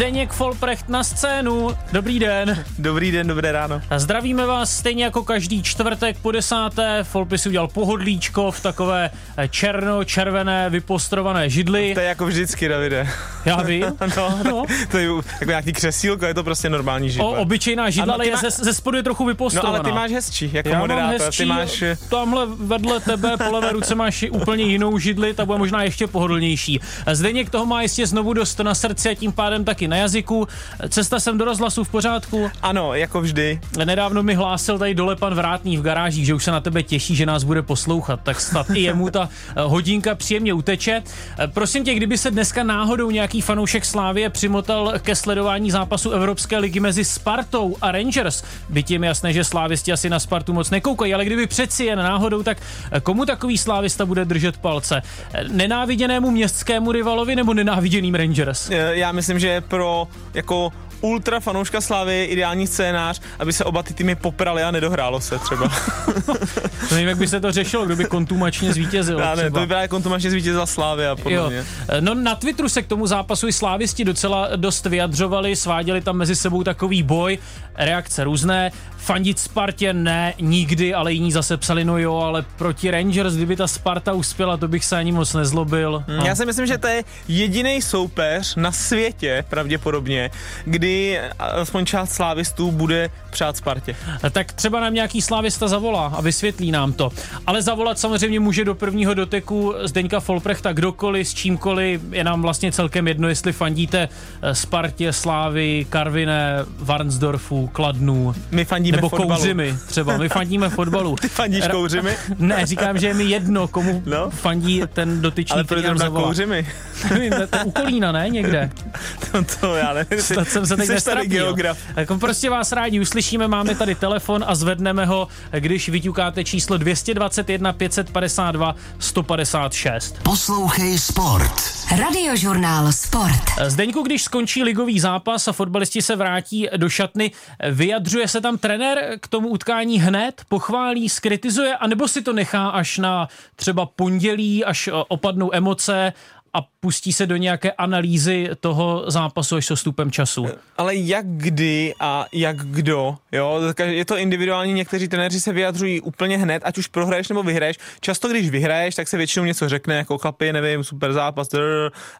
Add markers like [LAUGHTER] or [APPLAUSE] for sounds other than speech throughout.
Zdeněk Folprecht na scénu. Dobrý den. Dobrý den, dobré ráno. A zdravíme vás stejně jako každý čtvrtek po desáté. Folpy si udělal pohodlíčko v takové eh, černo-červené vypostrované židli. To je jako vždycky, Davide. Já vím. [LAUGHS] no, no. To je jako nějaký křesílko, je to prostě normální židle. O, obyčejná židla, ale je má... ze, ze spodu je trochu vypostrovaná. No ale ty máš hezčí, jako Já moderátor. Mám hezčí, ty máš... Tamhle vedle tebe po levé ruce máš úplně jinou židli, ta bude možná ještě pohodlnější. Zdeněk toho má jistě znovu dost na srdci a tím pádem taky na jazyku. Cesta sem do rozhlasu v pořádku? Ano, jako vždy. Nedávno mi hlásil tady dole pan Vrátný v garážích, že už se na tebe těší, že nás bude poslouchat, tak snad i jemu ta eh, hodinka příjemně uteče. Eh, prosím tě, kdyby se dneska náhodou nějaký fanoušek Slávie přimotal ke sledování zápasu Evropské ligy mezi Spartou a Rangers, by tím jasné, že slávisti asi na Spartu moc nekoukají, ale kdyby přeci jen náhodou, tak eh, komu takový slávista bude držet palce? Nenáviděnému městskému rivalovi nebo nenáviděným Rangers? Já myslím, že pro jako ultra fanouška Slávy je ideální scénář, aby se oba ty týmy poprali a nedohrálo se třeba. [LAUGHS] Nevím, jak by se to řešilo, kdo by kontumačně zvítězil. Já ne, to by právě kontumačně zvítězila Slávy a podobně. No na Twitteru se k tomu zápasu i slávisti docela dost vyjadřovali, sváděli tam mezi sebou takový boj, reakce různé. Fandit Spartě ne, nikdy, ale jiní zase psali, no jo, ale proti Rangers, kdyby ta Sparta uspěla, to bych se ani moc nezlobil. Hmm. Já si myslím, že to je jediný soupeř na světě, pravděpodobně, kdy aspoň část slávistů bude přát Spartě. Tak třeba nám nějaký slávista zavolá a vysvětlí nám to. Ale zavolat samozřejmě může do prvního doteku Zdeňka Folprechta kdokoliv, s čímkoliv, je nám vlastně celkem jedno, jestli fandíte eh, Spartě, Slávy, Karviné, Varnsdorfu, Kladnu. My fandíme Nebo fotbalu. kouřimi, třeba. My fandíme fotbalu. [LAUGHS] Ty fandíš Ra- kouřimi? [LAUGHS] Ne, říkám, že je mi jedno, komu no? fandí ten dotyčný, Ale proč na kouřimi? [LAUGHS] ten u Kolína, ne? Někde. To, to já nevím. Snad jsem se teď tady geograf. Tak prostě vás rádi uslyšíme, máme tady telefon a zvedneme ho, když vyťukáte číslo 221 552 156. Poslouchej Sport. Radiožurnál Sport. Zdeňku, když skončí ligový zápas a fotbalisti se vrátí do šatny, vyjadřuje se tam trenér k tomu utkání hned, pochválí, skritizuje, anebo si to nechá až na třeba pondělí, až opadnou emoce a pustí se do nějaké analýzy toho zápasu až s stupem času. Ale jak kdy a jak kdo, jo, je to individuální, někteří trenéři se vyjadřují úplně hned, ať už prohraješ nebo vyhraješ. Často, když vyhraješ, tak se většinou něco řekne, jako chlapi, nevím, super zápas,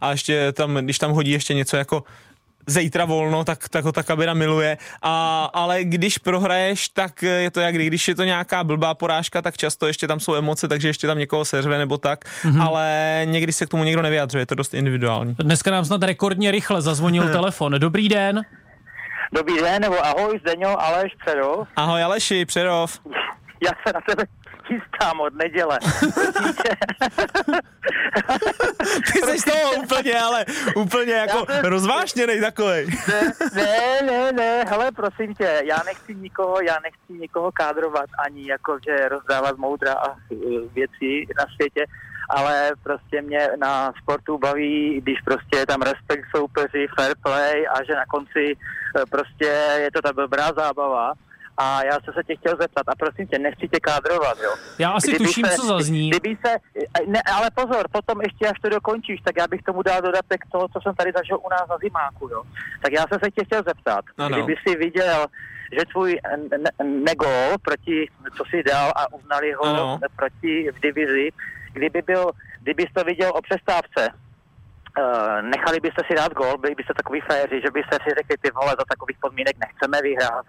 a ještě tam, když tam hodí ještě něco jako zítra volno, tak, tak ho ta kabina miluje. A, ale když prohraješ, tak je to jak když je to nějaká blbá porážka, tak často ještě tam jsou emoce, takže ještě tam někoho seřve nebo tak, mm-hmm. ale někdy se k tomu někdo nevyjadřuje, je to dost individuální. Dneska nám snad rekordně rychle zazvonil [LAUGHS] telefon. Dobrý den. Dobrý den, nebo ahoj, Zdeňo, Aleš Přerov. Ahoj Aleši, Přerov. [LAUGHS] Já se na tebe chystám od neděle. Ty jsi z toho úplně, ale úplně jako jsem... rozvášněnej takovej. Ne, ne, ne, ne, hele, prosím tě, já nechci nikoho, já nechci nikoho kádrovat ani jako, že rozdávat moudra a e, věci na světě, ale prostě mě na sportu baví, když prostě je tam respekt soupeři, fair play a že na konci e, prostě je to ta dobrá zábava a já jsem se tě chtěl zeptat, a prosím tě, nechci tě kádrovat, jo. Já asi kdyby tuším, se, co zazní. Kdyby se, ne, ale pozor, potom ještě až to dokončíš, tak já bych tomu dal dodatek toho, co jsem tady zažil u nás na zimáku, jo. Tak já jsem se tě chtěl zeptat, ano. kdyby si viděl, že tvůj ne- negol proti, co si dal a uznali ho ano. proti v divizi, kdyby byl, kdybys to viděl o přestávce, Uh, nechali byste si dát gol, byli byste takový féři, že byste si řekli, ty vole, za takových podmínek nechceme vyhrát.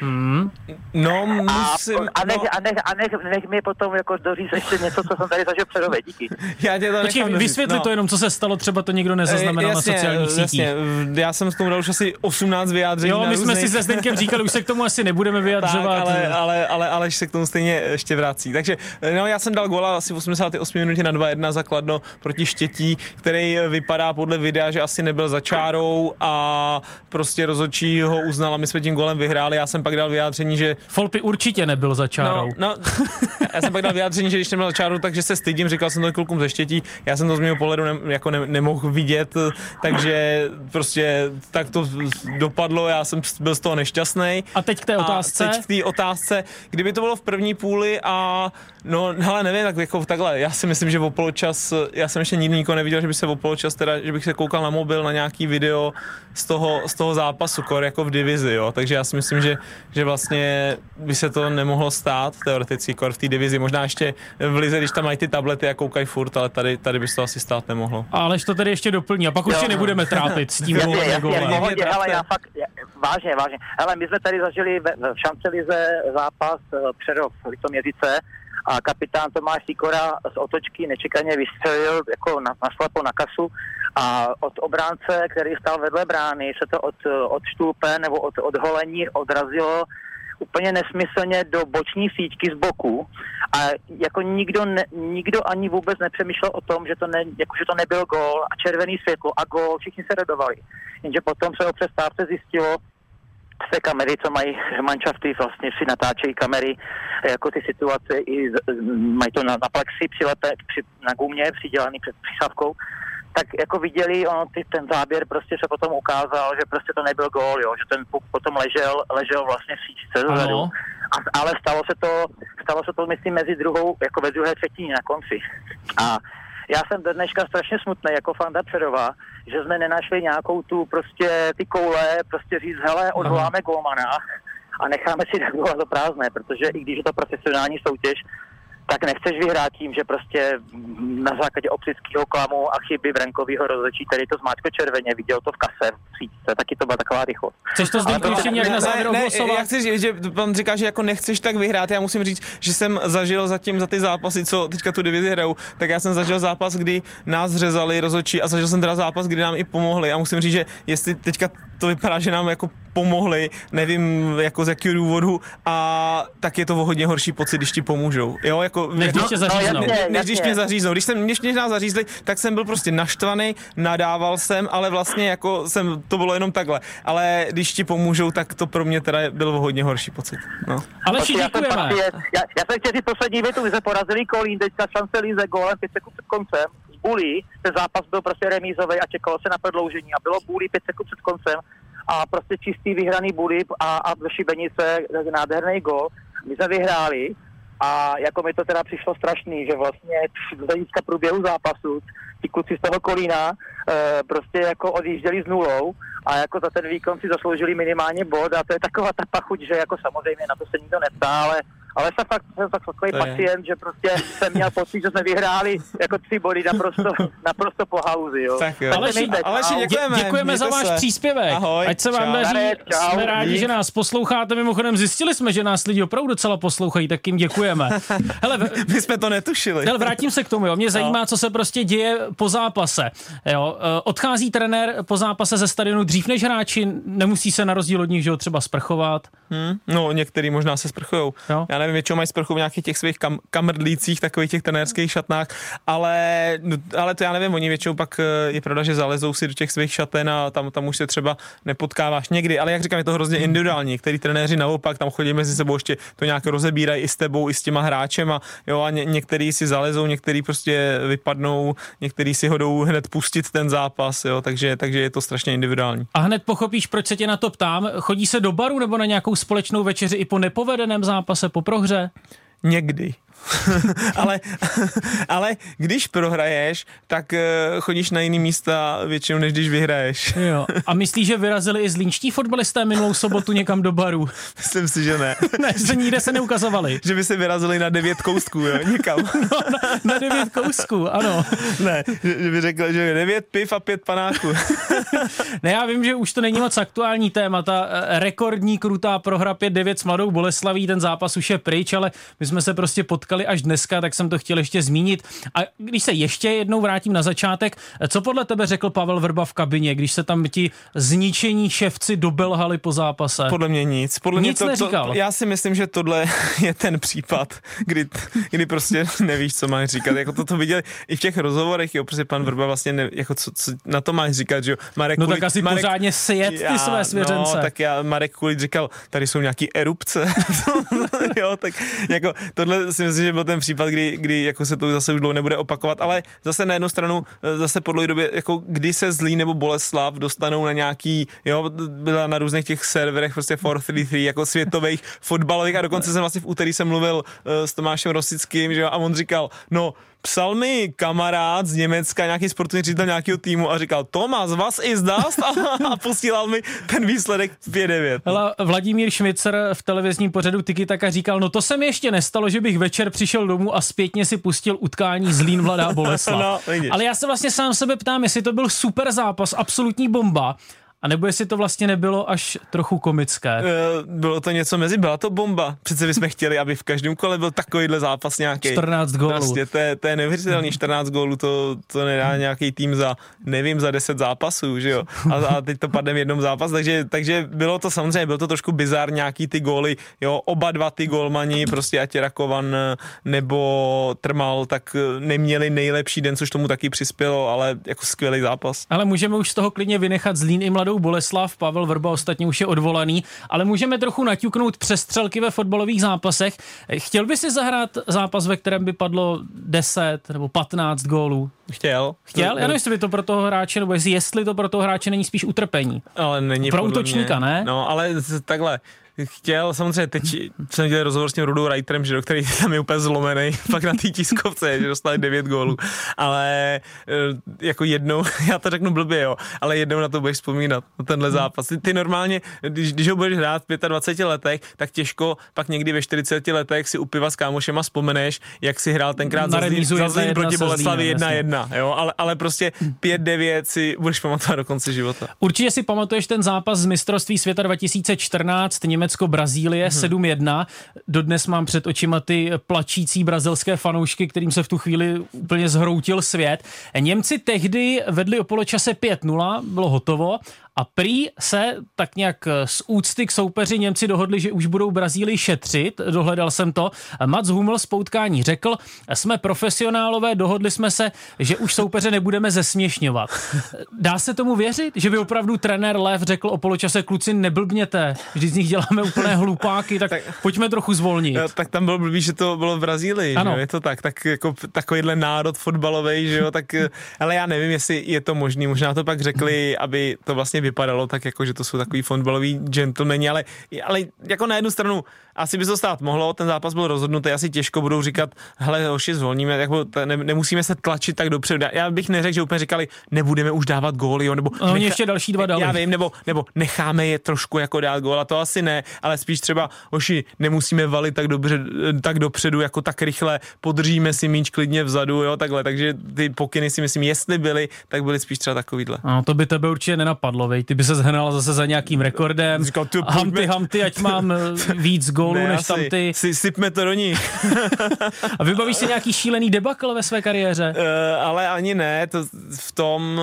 Hmm. No, musím... A, a, nech, no. a, nech, a nech, nech mi potom jako doříct ještě něco, co jsem tady zažil předové, díky. Já tě to Počkej, vysvětli no. to jenom, co se stalo, třeba to nikdo nezaznamenal jasně, na sociálních sítích. Jasně, já jsem s tomu dal už asi 18 vyjádření. Jo, my jsme si se Zdeňkem říkali, už se k tomu asi nebudeme vyjadřovat. Tak, ale, ale, ale, ale se k tomu stejně ještě vrací. Takže no, já jsem dal gola asi v 88 minutě na 2-1 zakladno proti Štětí, který vypadá podle videa, že asi nebyl za čárou a prostě rozhodčí ho uznal a my jsme tím golem vyhráli. Já jsem pak dal vyjádření, že... Folpy určitě nebyl za čárou. No, no já jsem pak dal vyjádření, že když nebyl za čárou, takže se stydím, říkal jsem to klukům ze štětí, já jsem to z mého pohledu ne, jako ne, nemohl vidět, takže prostě tak to dopadlo, já jsem byl z toho nešťastný. A teď k té otázce? A teď k té otázce, kdyby to bylo v první půli a no, hele, nevím, tak jako takhle, já si myslím, že o poločas, já jsem ještě nikdy nikoho neviděl, že by se o poločas, teda, že bych se koukal na mobil na nějaký video z toho, z toho zápasu, kor jako v divizi, jo, takže já si myslím, že, že vlastně by se to nemohlo stát teoreticky, kor v té divizi, možná ještě v lize, když tam mají ty tablety a koukají furt, ale tady, tady by se to asi stát nemohlo. Alež to tady ještě doplní a pak už nebudeme trápit s tím jasně, jasně, jasně, hele, já fakt, vážně, vážně. Hele, my jsme tady zažili v, v Šancelize zápas eh, Přerov Litoměřice, a kapitán Tomáš Sikora z otočky nečekaně vystřelil jako na, naslepo na kasu a od obránce, který stál vedle brány, se to od, od štůpe nebo od odholení odrazilo úplně nesmyslně do boční síťky z boku a jako nikdo, ne, nikdo ani vůbec nepřemýšlel o tom, že to, ne, jako, že to nebyl gól a červený světlo a gól, všichni se radovali. Jenže potom se o přestávce zjistilo, z té kamery, co mají manšafty, vlastně si natáčejí kamery, jako ty situace, i mají to na, na plexi přilepe, při, na gumě přidělaný před přísavkou, tak jako viděli, ono, ty, ten záběr prostě se potom ukázal, že prostě to nebyl gól, jo, že ten puk potom ležel, ležel vlastně v síčce zezadu. A, ale stalo se to, stalo se to, myslím, mezi druhou, jako ve druhé třetině na konci. A já jsem do dneška strašně smutný jako fanda Přerova, že jsme nenašli nějakou tu prostě ty koule, prostě říct, hele, odvoláme golmana a necháme si dát do prázdné, protože i když je to profesionální soutěž, tak nechceš vyhrát tím, že prostě na základě optického klamu a chyby Brankovýho rozhodčí tady to zmáčko červeně, viděl to v kase v síťce, taky to byla taková rychlost. Chceš to zde ještě nějak na závěr ne, ne, já chci říct, že pan říká, že jako nechceš tak vyhrát, já musím říct, že jsem zažil zatím za ty zápasy, co teďka tu divizi hrajou, tak já jsem zažil zápas, kdy nás řezali rozhodčí a zažil jsem teda zápas, kdy nám i pomohli a musím říct, že jestli teďka to vypadá, že nám jako pomohli, nevím jako z jakého důvodu a tak je to o hodně horší pocit, když ti pomůžou. Jo, jako, než když tě zaříznou. No, jasně, než když mě zaříznou. Když jsem, když mě nás zařízli, tak jsem byl prostě naštvaný, nadával jsem, ale vlastně jako jsem, to bylo jenom takhle. Ale když ti pomůžou, tak to pro mě teda bylo o hodně horší pocit. No. Ale všichni děkujeme. Já, já jsem chtěl ty poslední větu, vy se porazili Kolín, teďka šance Líze gólem 5 sekund před koncem. Z Bulí, ten zápas byl prostě remízový a čekalo se na prodloužení a bylo Bulí 5 sekund před koncem a prostě čistý vyhraný bulip a, a do šibenice nádherný gol. My jsme vyhráli a jako mi to teda přišlo strašný, že vlastně z hlediska průběhu zápasu ti kluci z toho kolína e, prostě jako odjížděli s nulou a jako za ten výkon si zasloužili minimálně bod a to je taková ta pachuť, že jako samozřejmě na to se nikdo neptá, ale ale jsem fakt, jsem fakt takový pacient, že prostě jsem měl pocit, že jsme vyhráli jako tři body naprosto, [LAUGHS] naprosto po hauzi, jo. Tak jo. Aleši, Aleši, děkujeme. Děkujeme za váš se. příspěvek. Ahoj. Ať se vám daří. Jsme rádi, že nás posloucháte. Mimochodem zjistili jsme, že nás lidi opravdu docela poslouchají, tak jim děkujeme. [LAUGHS] Hele, my jsme to netušili. Hele, vrátím se k tomu, jo. Mě zajímá, no. co se prostě děje po zápase. Jo. Eh, odchází trenér po zápase ze stadionu dřív než hráči, nemusí se na rozdíl od nich, že ho třeba sprchovat. Hmm. No, některý možná se sprchujou. Jo. Já nevím, většinou mají sprchu v nějakých těch svých kam, kamrdlících, takových těch trenérských šatnách, ale, no, ale to já nevím, oni většinou pak eh, je pravda, že zalezou si do těch svých šaten a tam, tam už se třeba nepotkáváš někdy, ale jak říkám, je to hrozně individuální. Některý trenéři naopak tam chodí mezi sebou ještě to nějak rozebírají i s tebou, i s těma hráčema, jo, a ně, některý si zalezou, některý prostě vypadnou, některý si hodou hned pustit ten zápas, jo, takže, takže je to strašně individuální. A hned pochopíš, proč se tě na to ptám. Chodí se do baru nebo na nějakou společnou večeři i po nepovedeném zápase, po prohře? Někdy. [LAUGHS] ale, ale když prohraješ, tak uh, chodíš na jiný místa většinou, než když vyhraješ. [LAUGHS] jo. A myslíš, že vyrazili i zlínští fotbalisté minulou sobotu někam do baru? [LAUGHS] Myslím si, že ne. ne, že nikde se neukazovali. že by se vyrazili na devět kousků, jo, někam. no, na, na devět kousků, ano. ne, že, že by řekl, že devět piv a pět panáků. ne, já vím, že už to není moc aktuální téma, ta eh, rekordní krutá prohra 5-9 s Mladou Boleslaví, ten zápas už je pryč, ale my jsme se prostě potkali potkali až dneska, tak jsem to chtěl ještě zmínit. A když se ještě jednou vrátím na začátek, co podle tebe řekl Pavel Vrba v kabině, když se tam ti zničení ševci dobelhali po zápase? Podle mě nic. Podle nic mě to, neříkal. To, já si myslím, že tohle [LAUGHS] je ten případ, kdy, kdy prostě [LAUGHS] nevíš, co máš říkat. Jako to, to viděl i v těch rozhovorech, jo, prostě pan Vrba vlastně ne, jako co, co, na to máš říkat, že jo. Marek no tak asi Marek, pořádně sejet ty já, své svěřence. No, tak já, Marek Kulit říkal, tady jsou nějaký erupce. [LAUGHS] jo, tak jako tohle si myslím, že byl ten případ, kdy, kdy jako se to zase už dlouho nebude opakovat, ale zase na jednu stranu, zase po době, jako kdy se Zlí nebo Boleslav dostanou na nějaký, jo, byla na různých těch serverech prostě 433 jako světových fotbalových a dokonce jsem vlastně v úterý jsem mluvil uh, s Tomášem Rosickým, že jo, a on říkal, no psal mi kamarád z Německa, nějaký sportovní ředitel nějakého týmu a říkal, Tomas, was is das? A, a posílal mi ten výsledek 5-9. Hele, Vladimír Šmicer v televizním pořadu Tiki Taka říkal, no to se mi ještě nestalo, že bych večer přišel domů a zpětně si pustil utkání Zlín Vladá Boleslav. [LAUGHS] no, Ale já se vlastně sám sebe ptám, jestli to byl super zápas, absolutní bomba, a nebo jestli to vlastně nebylo až trochu komické? Uh, bylo to něco mezi, byla to bomba. Přece bychom chtěli, aby v každém kole byl takovýhle zápas nějaký. 14 gólů. Prostě to je, to je neuvěřitelný, 14 gólů, to, to nedá nějaký tým za, nevím, za 10 zápasů, že jo. A, a teď to padne v jednom zápas, takže, takže bylo to samozřejmě, bylo to trošku bizar, nějaký ty góly, jo, oba dva ty gólmani, prostě ať Rakovan nebo Trmal, tak neměli nejlepší den, což tomu taky přispělo, ale jako skvělý zápas. Ale můžeme už z toho klidně vynechat Zlín i mladou Mladou Boleslav, Pavel Vrba ostatně už je odvolaný, ale můžeme trochu naťuknout přestřelky ve fotbalových zápasech. Chtěl by si zahrát zápas, ve kterém by padlo 10 nebo 15 gólů? Chtěl. Chtěl? Já nevím, jestli by to pro toho hráče, nebo jestli to pro toho hráče není spíš utrpení. Ale není Pro útočníka, ne? No, ale takhle chtěl, samozřejmě teď jsem dělal rozhovor s tím Rudou Reiterem, že do který [LAUGHS] tam je úplně zlomený, [LAUGHS] pak na té tiskovce, že dostali 9 gólů, ale eh, jako jednou, [LAUGHS] já to řeknu blbě, jo, ale jednou na to budeš vzpomínat, na tenhle hmm. zápas. Ty, ty normálně, když, když ho budeš hrát v 25 letech, tak těžko pak někdy ve 40 letech si u piva s kámošema vzpomeneš, jak si hrál tenkrát za Zlín, za Zlín proti Boleslavi 1-1, jo, ale, ale prostě 5-9 si budeš pamatovat do konce života. Určitě si pamatuješ ten zápas z mistrovství světa 2014, Německo Německo, Brazílie hmm. 7-1. Dodnes mám před očima ty plačící brazilské fanoušky, kterým se v tu chvíli úplně zhroutil svět. Němci tehdy vedli o poločase 5-0, bylo hotovo a prý se tak nějak z úcty k soupeři Němci dohodli, že už budou Brazílii šetřit, dohledal jsem to. Mats Hummel z poutkání řekl, jsme profesionálové, dohodli jsme se, že už soupeře nebudeme zesměšňovat. [LAUGHS] Dá se tomu věřit, že by opravdu trenér Lev řekl o poločase kluci neblbněte, vždyť z nich děláme úplné hlupáky, tak, tak pojďme trochu zvolnit. Jo, tak tam bylo blbý, že to bylo v Brazílii, ano. Že? je to tak, tak jako takovýhle národ fotbalový, že jo, tak, ale já nevím, jestli je to možný, možná to pak řekli, aby to vlastně vypadalo tak jako, že to jsou takový fotbaloví gentlemani, ale, ale jako na jednu stranu asi by to stát mohlo, ten zápas byl rozhodnutý, asi těžko budou říkat, hele, hoši, zvolníme, jako, ne, nemusíme se tlačit tak dopředu. Já bych neřekl, že úplně říkali, nebudeme už dávat góly, jo, nebo no, necha, ještě další dva dali. Já vím, nebo, nebo necháme je trošku jako dát gól, a to asi ne, ale spíš třeba, hoši, nemusíme valit tak, dobře, tak dopředu, jako tak rychle, podržíme si míč klidně vzadu, jo, takhle, takže ty pokyny si myslím, jestli byly, tak byly spíš třeba takovýhle. No, to by tebe určitě nenapadlo, vej. ty by se zhnal zase za nějakým rekordem. Říkal, hamty, hamty, ať mám [LAUGHS] víc gólů ne, než tam ty. Si, sypme to do ní. [LAUGHS] A vybavíš si nějaký šílený debakl ve své kariéře? Uh, ale ani ne, to v tom,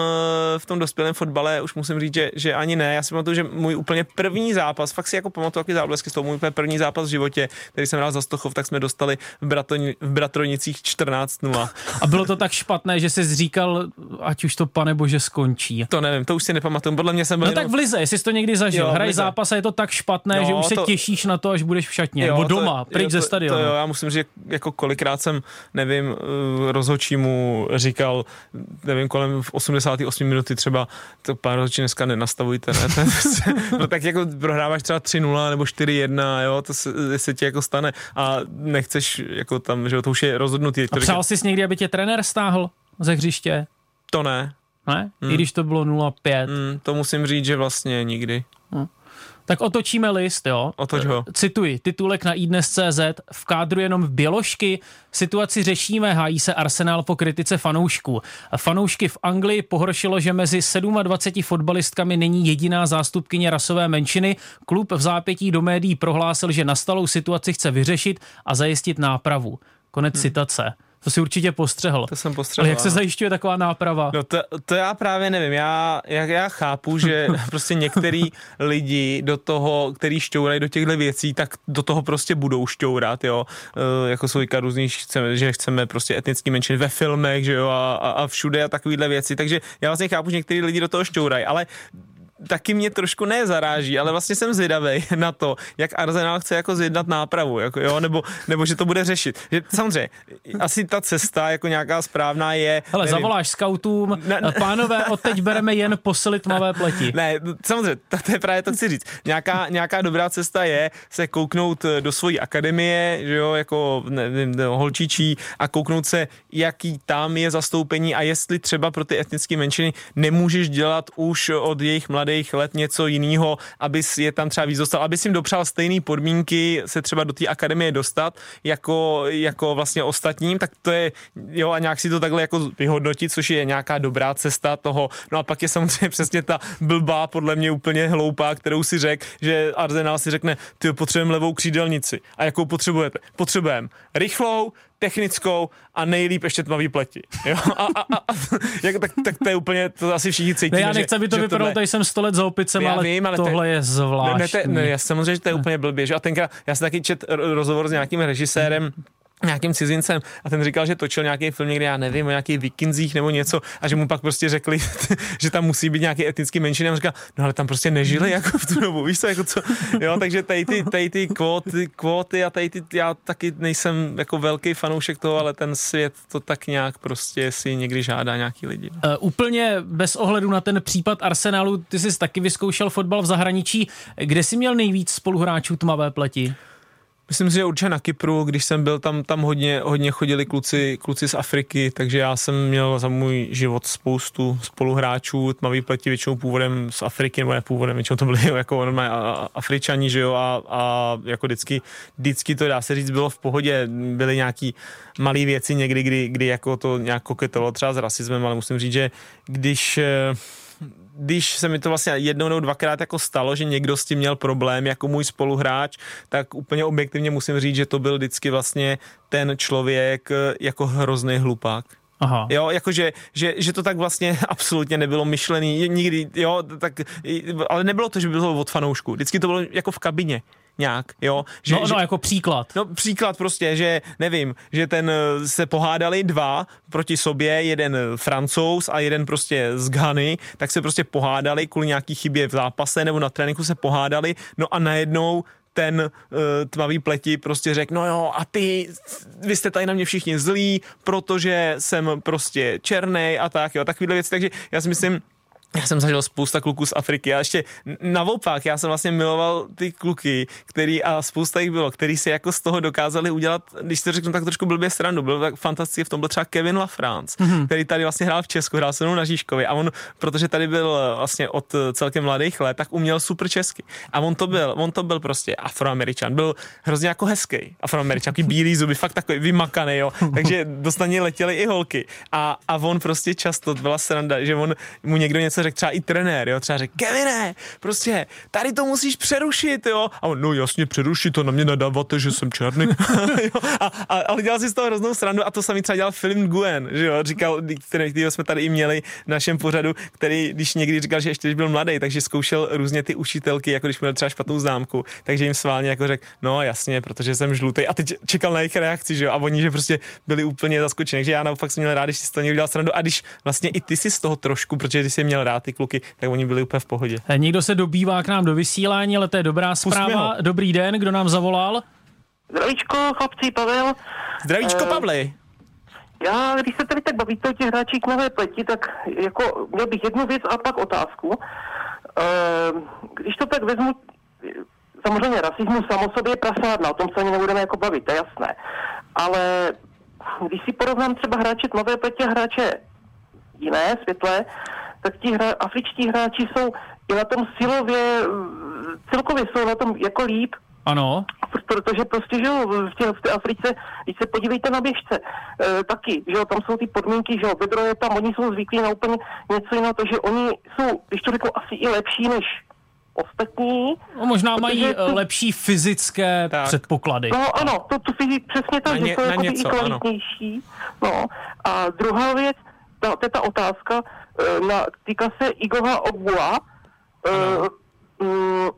v tom dospělém fotbale už musím říct, že, že ani ne. Já si pamatuju, že můj úplně první zápas, fakt si jako pamatuju jaký záblesky z toho, můj úplně první zápas v životě, který jsem hrál za Stochov, tak jsme dostali v, Bratoni, v Bratronicích 14-0. A bylo to tak špatné, že jsi říkal, ať už to pane bože skončí. To nevím, to už si nepamatuju. Podle mě jsem byl No jenom... tak v Lize, jestli jsi to někdy zažil. Hraj zápas a je to tak špatné, jo, že už se to... těšíš na to, až budeš v šatně. Jo, nebo doma, to, pryč jo, ze stadionu. To, to jo, já musím říct, jako kolikrát jsem, nevím, eh, rozhočímu říkal, nevím, kolem v 88 minuty třeba, to pán rozhočí dneska nenastavujte, ne? [LAUGHS] Ten, no tak jako prohráváš třeba 3-0 nebo 4-1, jo, to se, se ti jako stane a nechceš jako tam, že to už je rozhodnutý. A přál jsi někdy, aby tě trenér stáhl ze hřiště? To ne. Ne? Hmm. I když to bylo 0-5. Hmm, to musím říct, že vlastně nikdy. Hmm. Tak otočíme list, jo. Otoč ho. Cituji, titulek na iDnes.cz, v kádru jenom v Běložky, situaci řešíme, hájí se Arsenal po kritice fanoušků. Fanoušky v Anglii pohoršilo, že mezi 27 fotbalistkami není jediná zástupkyně rasové menšiny. Klub v zápětí do médií prohlásil, že nastalou situaci chce vyřešit a zajistit nápravu. Konec hmm. citace. To si určitě postřehl. To jsem postřehl. Ale jak se zajišťuje taková náprava? No to, to já právě nevím. Já, já, já chápu, že [LAUGHS] prostě některý lidi do toho, který šťourají do těchto věcí, tak do toho prostě budou šťourat, jo. E, jako jsou různý, že chceme prostě etnický menšiny ve filmech, že jo, a, a, a všude a takovéhle věci. Takže já vlastně chápu, že některý lidi do toho šťourají, ale taky mě trošku nezaráží, ale vlastně jsem zvědavý [LAUGHS] na to, jak Arsenal chce jako zjednat nápravu, jako jo, nebo, nebo že to bude řešit. Že, samozřejmě, asi ta cesta jako nějaká správná je... Hele, nevím, zavoláš scoutům, ne, ne, [LAUGHS] pánové, odteď bereme jen posilit tmavé pleti. Ne, samozřejmě, to, to je právě to chci říct. Nějaká, nějaká dobrá cesta je se kouknout do svojí akademie, že jo, jako nevím, holčičí a kouknout se, jaký tam je zastoupení a jestli třeba pro ty etnické menšiny nemůžeš dělat už od jejich mladých mladých let něco jiného, aby je tam třeba víc dostal, aby si jim dopřál stejné podmínky se třeba do té akademie dostat, jako, jako vlastně ostatním, tak to je, jo, a nějak si to takhle jako vyhodnotit, což je nějaká dobrá cesta toho. No a pak je samozřejmě přesně ta blbá, podle mě úplně hloupá, kterou si řekl, že Arsenal si řekne, ty potřebujeme levou křídelnici. A jakou potřebujete? Potřebujeme rychlou, technickou a nejlíp ještě tmavý pleti. Jo? A, a, a, a [LAUGHS] jako, tak, tak, to je úplně, to asi všichni cítí. Ne, já nechci, aby to vypadalo, tady jsem sto let za opicem, ale, vím, ale tohle to, je zvláštní. Ne, ne, ne, já samozřejmě, že to je úplně blbě, že? A tenkrát, já jsem taky čet rozhovor s nějakým režisérem, nějakým cizincem a ten říkal, že točil nějaký film někde, já nevím, o nějakých vikinzích nebo něco a že mu pak prostě řekli, [LAUGHS] že tam musí být nějaký etnický menšiny a říkal, no ale tam prostě nežili jako v tu dobu, víš co, jako co, jo, takže tady ty, tady ty kvóty, kvóty a tady ty, já taky nejsem jako velký fanoušek toho, ale ten svět to tak nějak prostě si někdy žádá nějaký lidi. Uh, úplně bez ohledu na ten případ Arsenalu, ty jsi taky vyzkoušel fotbal v zahraničí, kde jsi měl nejvíc spoluhráčů tmavé pleti? Myslím si, že určitě na Kypru, když jsem byl tam, tam hodně, hodně chodili kluci, kluci z Afriky, takže já jsem měl za můj život spoustu spoluhráčů, tmavý pleti většinou původem z Afriky, nebo ne původem, většinou to byli [LAUGHS] jako normálně Afričani, že jo, a, a jako vždycky, vždycky to dá se říct, bylo v pohodě, byly nějaký malé věci někdy, kdy, kdy jako to nějak koketovalo třeba s rasismem, ale musím říct, že když eh, když se mi to vlastně jednou nebo dvakrát jako stalo, že někdo s tím měl problém jako můj spoluhráč, tak úplně objektivně musím říct, že to byl vždycky vlastně ten člověk eh, jako hrozný hlupák. Aha. Jo, jakože, že, že to tak vlastně [LAUGHS] absolutně nebylo myšlený, nikdy, jo, tak, ale nebylo to, že by bylo od fanoušku, vždycky to bylo jako v kabině nějak, jo. Že, no, no, že, jako příklad. No, příklad prostě, že nevím, že ten eh, se pohádali dva proti sobě, jeden francouz a jeden prostě z Ghany, tak se prostě pohádali kvůli nějaký chybě v zápase nebo na tréninku se pohádali, no a najednou ten uh, tmavý pleti prostě řekl, no jo, a ty, vy jste tady na mě všichni zlí, protože jsem prostě černý a tak, jo, takovýhle věci, takže já si myslím, já jsem zažil spousta kluků z Afriky a ještě naopak, já jsem vlastně miloval ty kluky, který a spousta jich bylo, který si jako z toho dokázali udělat, když to řeknu tak trošku blbě srandu, byl tak fantastický, v tom byl třeba Kevin LaFrance, mm-hmm. který tady vlastně hrál v Česku, hrál se mnou na Žižkovi a on, protože tady byl vlastně od celkem mladých let, tak uměl super česky. A on to byl, on to byl prostě afroameričan, byl hrozně jako hezký afroameričan, takový bílý zuby, fakt takový vymakaný, jo. [LAUGHS] Takže dostaně letěly i holky. A, a on prostě často, byla sranda, že on mu někdo něco řekl třeba i trenér, jo, třeba řekl, Kevine, prostě tady to musíš přerušit, jo. A on, no jasně, přerušit to, na mě nadáváte, že jsem černý. [LAUGHS] a, a, ale dělal si z toho hroznou srandu a to samý třeba dělal film Guen, že jo, říkal, který, který jsme tady i měli v našem pořadu, který, když někdy říkal, že ještě když byl mladý, takže zkoušel různě ty učitelky, jako když měl třeba špatnou známku, takže jim sválně jako řekl, no jasně, protože jsem žlutý a teď čekal na jejich reakci, že jo, a oni, že prostě byli úplně zaskočeni, takže já naopak jsem měl rád, když si to někdo dělal srandu a když vlastně i ty si z toho trošku, protože ty jsi měl rád ty kluky, tak oni byli úplně v pohodě. Eh, někdo se dobývá k nám do vysílání, ale to je dobrá zpráva. Dobrý den, kdo nám zavolal? Zdravíčko, chlapci, Pavel. Zdravíčko, uh, Pavli. Já, když se tady tak bavíte o těch hráčích nové pleti, tak jako měl bych jednu věc a pak otázku. Uh, když to tak vezmu, samozřejmě rasismus samo sobě je prasádna, o tom se ani nebudeme jako bavit, to je jasné. Ale když si porovnám třeba hráče tmavé pleti a hráče jiné, světlé, tak ti hra, afričtí hráči jsou i na tom silově, celkově jsou na tom jako líp. Ano. Protože prostě, že jo, v té, v té Africe, když se podívejte na běžce, e, taky, že jo, tam jsou ty podmínky, že jo, vedro je tam, oni jsou zvyklí na úplně něco jiného, takže oni jsou, když to řeknu, asi i lepší než ostatní. No, možná mají to... lepší fyzické tak. předpoklady. No ano, to, to fyzik, přesně tak, že jsou jako i kvalitnější. No. A druhá věc, ta, to je ta otázka, na, týká se Igora Ogbua. Uh,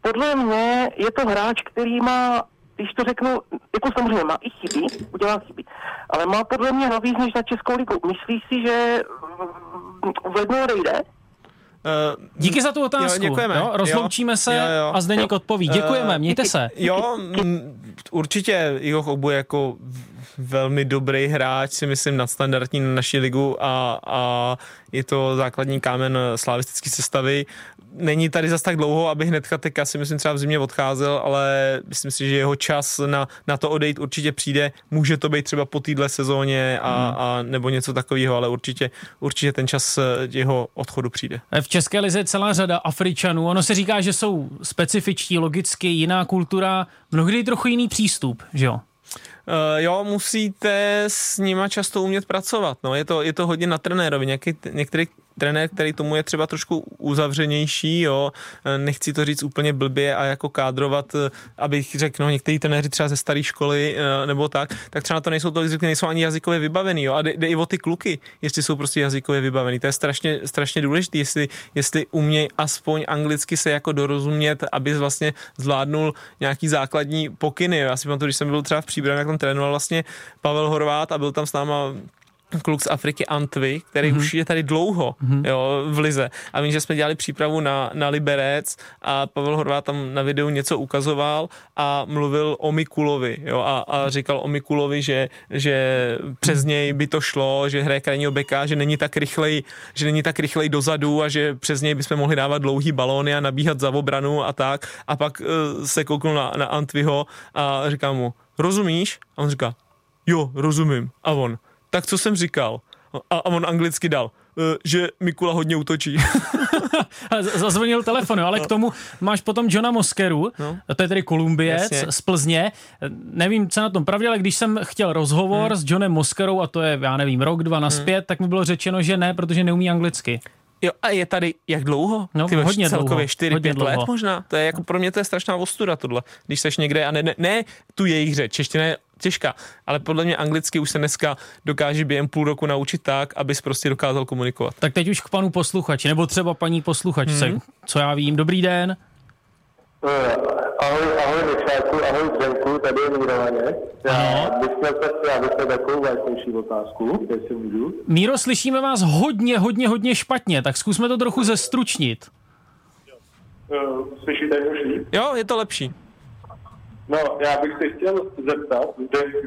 podle mě je to hráč, který má, když to řeknu, jako samozřejmě má i chyby, udělá chyby, ale má podle mě navíc než na Českou ligu. Myslíš si, že v lednu odejde? Uh, Díky za tu otázku. Jo, děkujeme. Jo, rozloučíme jo, se jo, jo. a Zdeněk odpoví. Děkujeme, mějte se. Jo, m, určitě Igor Ogbu jako velmi dobrý hráč, si myslím, nadstandardní na naší ligu a, a je to základní kámen slavistické sestavy. Není tady zas tak dlouho, aby hnedka teďka si myslím třeba v zimě odcházel, ale myslím si, že jeho čas na, na to odejít určitě přijde. Může to být třeba po téhle sezóně a, hmm. a nebo něco takového, ale určitě, určitě ten čas jeho odchodu přijde. V České lize je celá řada Afričanů. Ono se říká, že jsou specifičtí, logicky jiná kultura, mnohdy trochu jiný přístup, že jo? Uh, jo, musíte s nima často umět pracovat. No, je to, je to hodně na trenérovi. Něký, některý trenér, který tomu je třeba trošku uzavřenější, jo, eh, nechci to říct úplně blbě a jako kádrovat, eh, abych řekl, no, někteří trenéři třeba ze staré školy nebo tak, tak třeba to nejsou to nejsou ani jazykově vybavený, jo, a jde, jde, i o ty kluky, jestli jsou prostě jazykově vybavený. To je strašně, strašně důležité, jestli, jestli umějí aspoň anglicky se jako dorozumět, aby vlastně zvládnul nějaký základní pokyny. Já si pamatuju, když jsem byl třeba v příbram, jak tam trénoval vlastně Pavel Horvát a byl tam s náma kluk z Afriky Antvy, který mm-hmm. už je tady dlouho mm-hmm. jo, v Lize. A vím, že jsme dělali přípravu na, na Liberec a Pavel Horvát tam na videu něco ukazoval a mluvil o Mikulovi. Jo, a, a říkal o Mikulovi, že, že přes něj by to šlo, že hraje krajního beka, že není tak rychlej, že není tak rychlej dozadu a že přes něj bychom mohli dávat dlouhý balóny a nabíhat za obranu a tak. A pak uh, se kouknul na, na Antvyho a říkal mu, rozumíš? A on říká, jo, rozumím. A on, tak co jsem říkal? A, a on anglicky dal, e, že Mikula hodně útočí. [LAUGHS] Zazvonil telefon, ale k tomu máš potom Johna Moskeru, no. to je tedy Kolumbiec Jasně. z Plzně. Nevím, co na tom pravdě, ale když jsem chtěl rozhovor hmm. s Johnem Moskerou, a to je, já nevím, rok, dva naspět, hmm. tak mi bylo řečeno, že ne, protože neumí anglicky. Jo, a je tady jak dlouho? No, Ty hodně celkově 4-5 let možná. To je jako pro mě to je strašná ostuda tohle. Když seš někde a ne, ne, ne tu jejich řeč, čeština je těžká, ale podle mě anglicky už se dneska dokáže během půl roku naučit tak, abys prostě dokázal komunikovat. Tak teď už k panu posluchači, nebo třeba paní posluchačce, hmm. co já vím. Dobrý den. Uh, ahoj, ahoj Mišáku, ahoj Zdenku, tady je Míro Já bych měl já bych takovou vážnější otázku, jestli můžu. Míro, slyšíme vás hodně, hodně, hodně špatně, tak zkusme to trochu zestručnit. Uh, slyšíte už líp? Jo, je to lepší. No, já bych se chtěl zeptat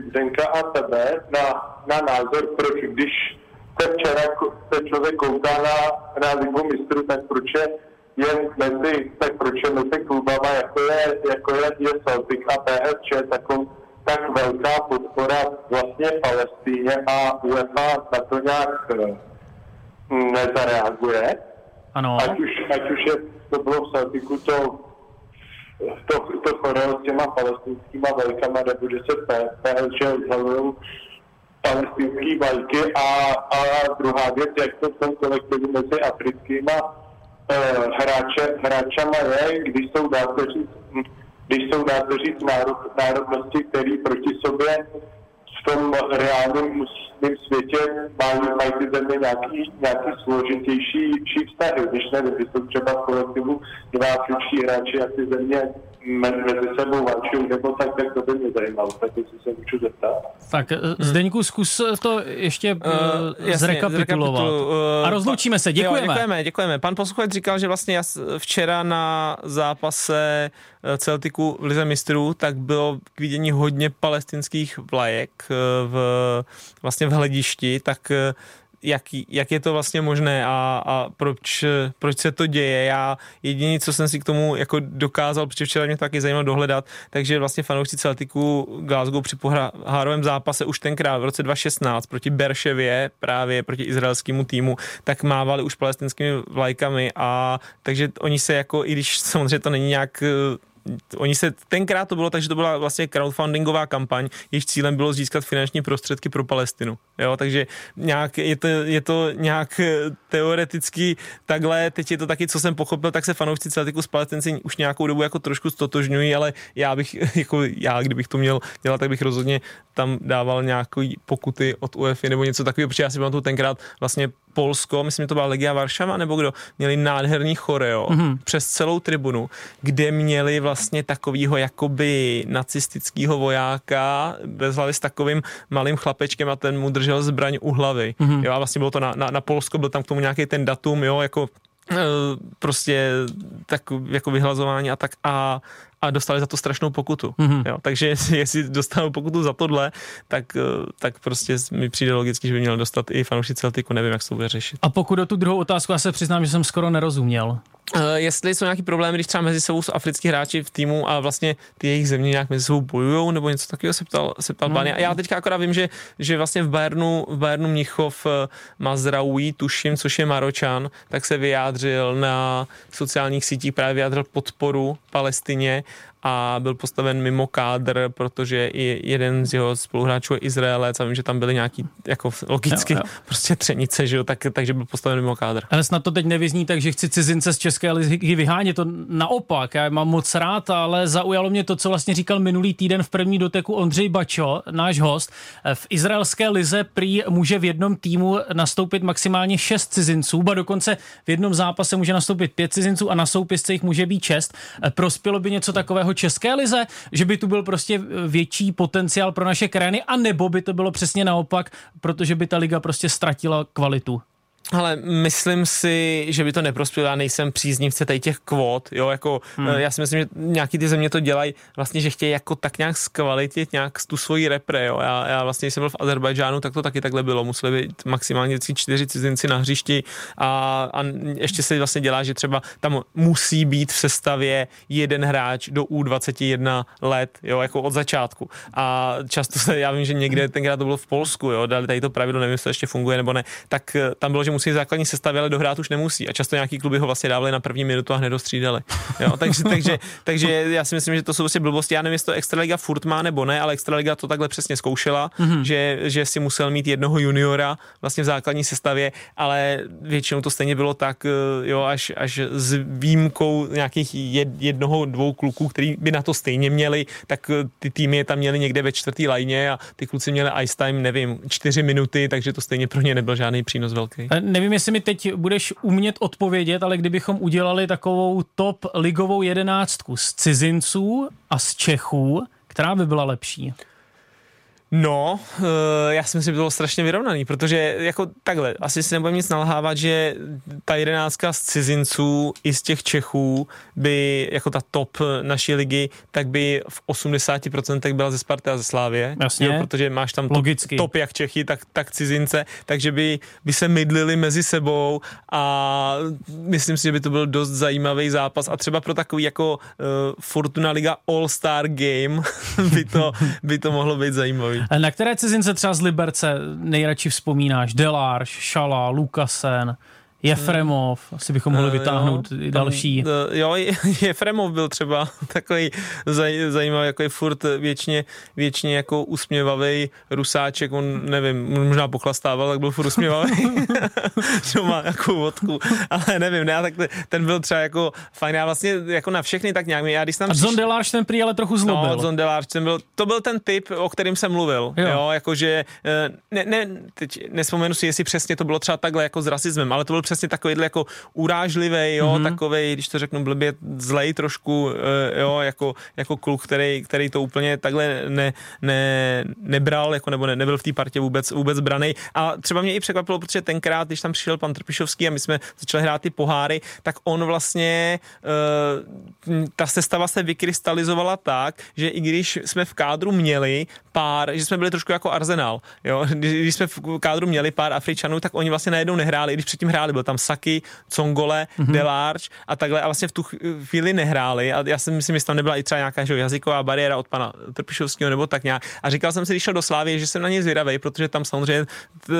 Zdenka a tebe na, na názor, proč když se včera se člověk kouká na, na Ligu mistrů, tak proč je jen mezi, tak proč je mezi klubama, jako je, jako je, je Celtic a PSG, takovou, tak velká podpora vlastně Palestíně a UEFA na to nějak eh, nezareaguje. Ano. Ať už, ať už je, to bylo v Celticu to to, to choreo s těma palestinskýma vlajkama, nebo že se PSG odhalují palestinský vlajky a, a druhá věc, jak to v tom kolektivu mezi africkýma uh, hráče, hráčama je, když jsou, dá se říct, když jsou, dá se říct, národ, národnosti, které proti sobě v tom reálném světě mají, mají ty země nějaký, nějaký složitější vztahy, když nevím, když jsou třeba v kolektivu dva hráči a ty země mezi sebou válčí nebo tak, tak to by mě zajímalo, tak jestli se můžu zeptat. Tak eh, hmm. Zdeňku, zkus to ještě uh, jasně, zrekapitulovat. Uh, a rozloučíme se, děkujeme. Jo, děkujeme, děkujeme. Pan posluchač říkal, že vlastně jas, včera na zápase Celtiku v Lize mistrů, tak bylo k vidění hodně palestinských vlajek v, vlastně v hledišti, tak jak, jak je to vlastně možné a, a proč, proč se to děje. Já jediný, co jsem si k tomu jako dokázal, protože včera mě to taky zajímalo dohledat, takže vlastně fanoušci Celticu Glasgow při pohárovém zápase už tenkrát v roce 2016 proti Berševě, právě proti izraelskému týmu, tak mávali už palestinskými vlajkami a takže oni se jako, i když samozřejmě to není nějak oni se, tenkrát to bylo tak, že to byla vlastně crowdfundingová kampaň, jejíž cílem bylo získat finanční prostředky pro Palestinu. Jo, takže nějak je to, je to nějak eh, teoreticky takhle, teď je to taky, co jsem pochopil, tak se fanoušci Celticu s Palestinci už nějakou dobu jako trošku stotožňují, ale já bych, [LAUGHS] jako já, kdybych to měl dělat, tak bych rozhodně tam dával nějaký pokuty od UEFA nebo něco takového, protože já si pamatuju tenkrát vlastně Polsko, myslím, že to byla Legia Varšava, nebo kdo, měli nádherný choreo mm-hmm. přes celou tribunu, kde měli vlastně takovýho jakoby nacistického vojáka bez hlavy s takovým malým chlapečkem a ten mu držel zbraň u hlavy. Mm-hmm. Jo, a vlastně bylo to na, na, na Polsko, byl tam k tomu nějaký ten datum, jo, jako eh, prostě tak jako vyhlazování a tak a a dostali za to strašnou pokutu. Mm-hmm. Jo, takže [LAUGHS] jestli dostanou pokutu za tohle, tak, eh, tak prostě mi přijde logicky, že by měl dostat i fanoušci Celticu, nevím, jak se to bude řešit. A pokud o tu druhou otázku, já se přiznám, že jsem skoro nerozuměl. Uh, jestli jsou nějaký problémy, když třeba mezi sebou jsou africký hráči v týmu a vlastně ty jejich země nějak mezi sebou bojují, nebo něco takového se ptal, se ptal no. A já teďka akorát vím, že, že vlastně v Bayernu, v Bayernu Mnichov eh, Mazraoui, tuším, což je Maročan, tak se vyjádřil na sociálních sítích, právě vyjádřil podporu Palestině a byl postaven mimo kádr, protože i jeden z jeho spoluhráčů je Izraelec a vím, že tam byly nějaký jako logicky jo, jo. prostě třenice, že jo, tak, takže byl postaven mimo kádr. Ale snad to teď nevyzní tak, že chci cizince z České ligy vyhánět, to naopak, já mám moc rád, ale zaujalo mě to, co vlastně říkal minulý týden v první doteku Ondřej Bačo, náš host. V izraelské lize prý může v jednom týmu nastoupit maximálně šest cizinců, ba dokonce v jednom zápase může nastoupit pět cizinců a na soupisce jich může být šest. Prospělo by něco takového jako České lize, že by tu byl prostě větší potenciál pro naše krajiny, a nebo by to bylo přesně naopak, protože by ta liga prostě ztratila kvalitu. Ale myslím si, že by to neprospělo. Já nejsem příznivce tady těch kvót, jo, jako hmm. Eh, já si myslím, že nějaký ty země to dělají vlastně, že chtějí jako tak nějak zkvalitit nějak tu svoji repre, jo. Já, já vlastně, když jsem byl v Azerbajdžánu, tak to taky takhle bylo. Museli být maximálně čtyři cizinci na hřišti a, a ještě se vlastně dělá, že třeba tam musí být v sestavě jeden hráč do U21 let, jo, jako od začátku. A často se, já vím, že někde tenkrát to bylo v Polsku, jo, dali tady to pravidlo, nevím, jestli to ještě funguje nebo ne, tak eh, tam bylo, že musí základní sestavě, ale dohrát už nemusí. A často nějaký kluby ho vlastně dávali na první minutu a hned dostřídali. Jo, [LAUGHS] takže, takže, takže, já si myslím, že to jsou prostě blbosti. Já nevím, jestli to Extraliga furt má nebo ne, ale Extraliga to takhle přesně zkoušela, mm-hmm. že, že si musel mít jednoho juniora vlastně v základní sestavě, ale většinou to stejně bylo tak, eh, jo, až, až s výjimkou nějakých jednoho, dvou kluků, který by na to stejně měli, tak eh, ty týmy je tam měli někde ve čtvrtý lajně a ty kluci měli ice time, nevím, čtyři minuty, takže to stejně pro ně nebyl žádný přínos velký. Nevím, jestli mi teď budeš umět odpovědět, ale kdybychom udělali takovou top ligovou jedenáctku z cizinců a z Čechů, která by byla lepší? No, eh, já si myslím, že to bylo strašně vyrovnaný, protože jako takhle, asi si nebudeme nic nalhávat, že ta jedenáctka z cizinců i z těch Čechů by, jako ta top naší ligy, tak by v 80% byla ze Sparty a ze Slávě. Jasně. Jo, protože máš tam top, top jak Čechy, tak, tak cizince, takže by, by se mydlili mezi sebou a myslím si, že by to byl dost zajímavý zápas a třeba pro takový jako uh, Fortuna Liga All-Star Game [LAUGHS] by to, by to mohlo být zajímavý. Na které cizince třeba z Liberce nejradši vzpomínáš? Delarš, Šala, Lukasen, Jefremov, asi bychom mohli eh, vytáhnout jo, i další. Tam, eh, jo, [LAUGHS] Jefremov byl třeba takový zaj, zajímavý, jako je furt věčně, věčně jako usměvavý rusáček, on nevím, možná pochlastával, tak byl furt usměvavý, [LAUGHS] [LAUGHS] že má nějakou vodku, ale nevím, ne, tak ten byl třeba jako fajn, já vlastně jako na všechny tak nějak, já když tam... A Zondelář ten prý ale trochu zlobil. No, Zondelář ten byl, to byl ten typ, o kterým jsem mluvil, jo, jo jakože, eh, ne, ne, teď nespomenu si, jestli přesně to bylo třeba takhle jako s rasismem, ale to byl přesně takovýhle jako urážlivý, jo, mm-hmm. takovej, když to řeknu blbě, zlej trošku, eh, jo, jako, jako kluk, který, který to úplně takhle ne, ne, nebral, jako nebo ne, nebyl v té partě vůbec, vůbec braný. A třeba mě i překvapilo, protože tenkrát, když tam přišel pan Trpišovský a my jsme začali hrát ty poháry, tak on vlastně, uh, ta sestava se vykrystalizovala tak, že i když jsme v kádru měli pár, že jsme byli trošku jako arzenál, jo, [LAUGHS] když jsme v kádru měli pár Afričanů, tak oni vlastně najednou nehráli, když předtím hráli, byl tam Saki, Congole, mm-hmm. Delarge a takhle a vlastně v tu chvíli nehráli a já si myslím, že tam nebyla i třeba nějaká že, jazyková bariéra od pana Trpišovského nebo tak nějak a říkal jsem si, když šel do Slávy, že jsem na něj zvědavý, protože tam samozřejmě t,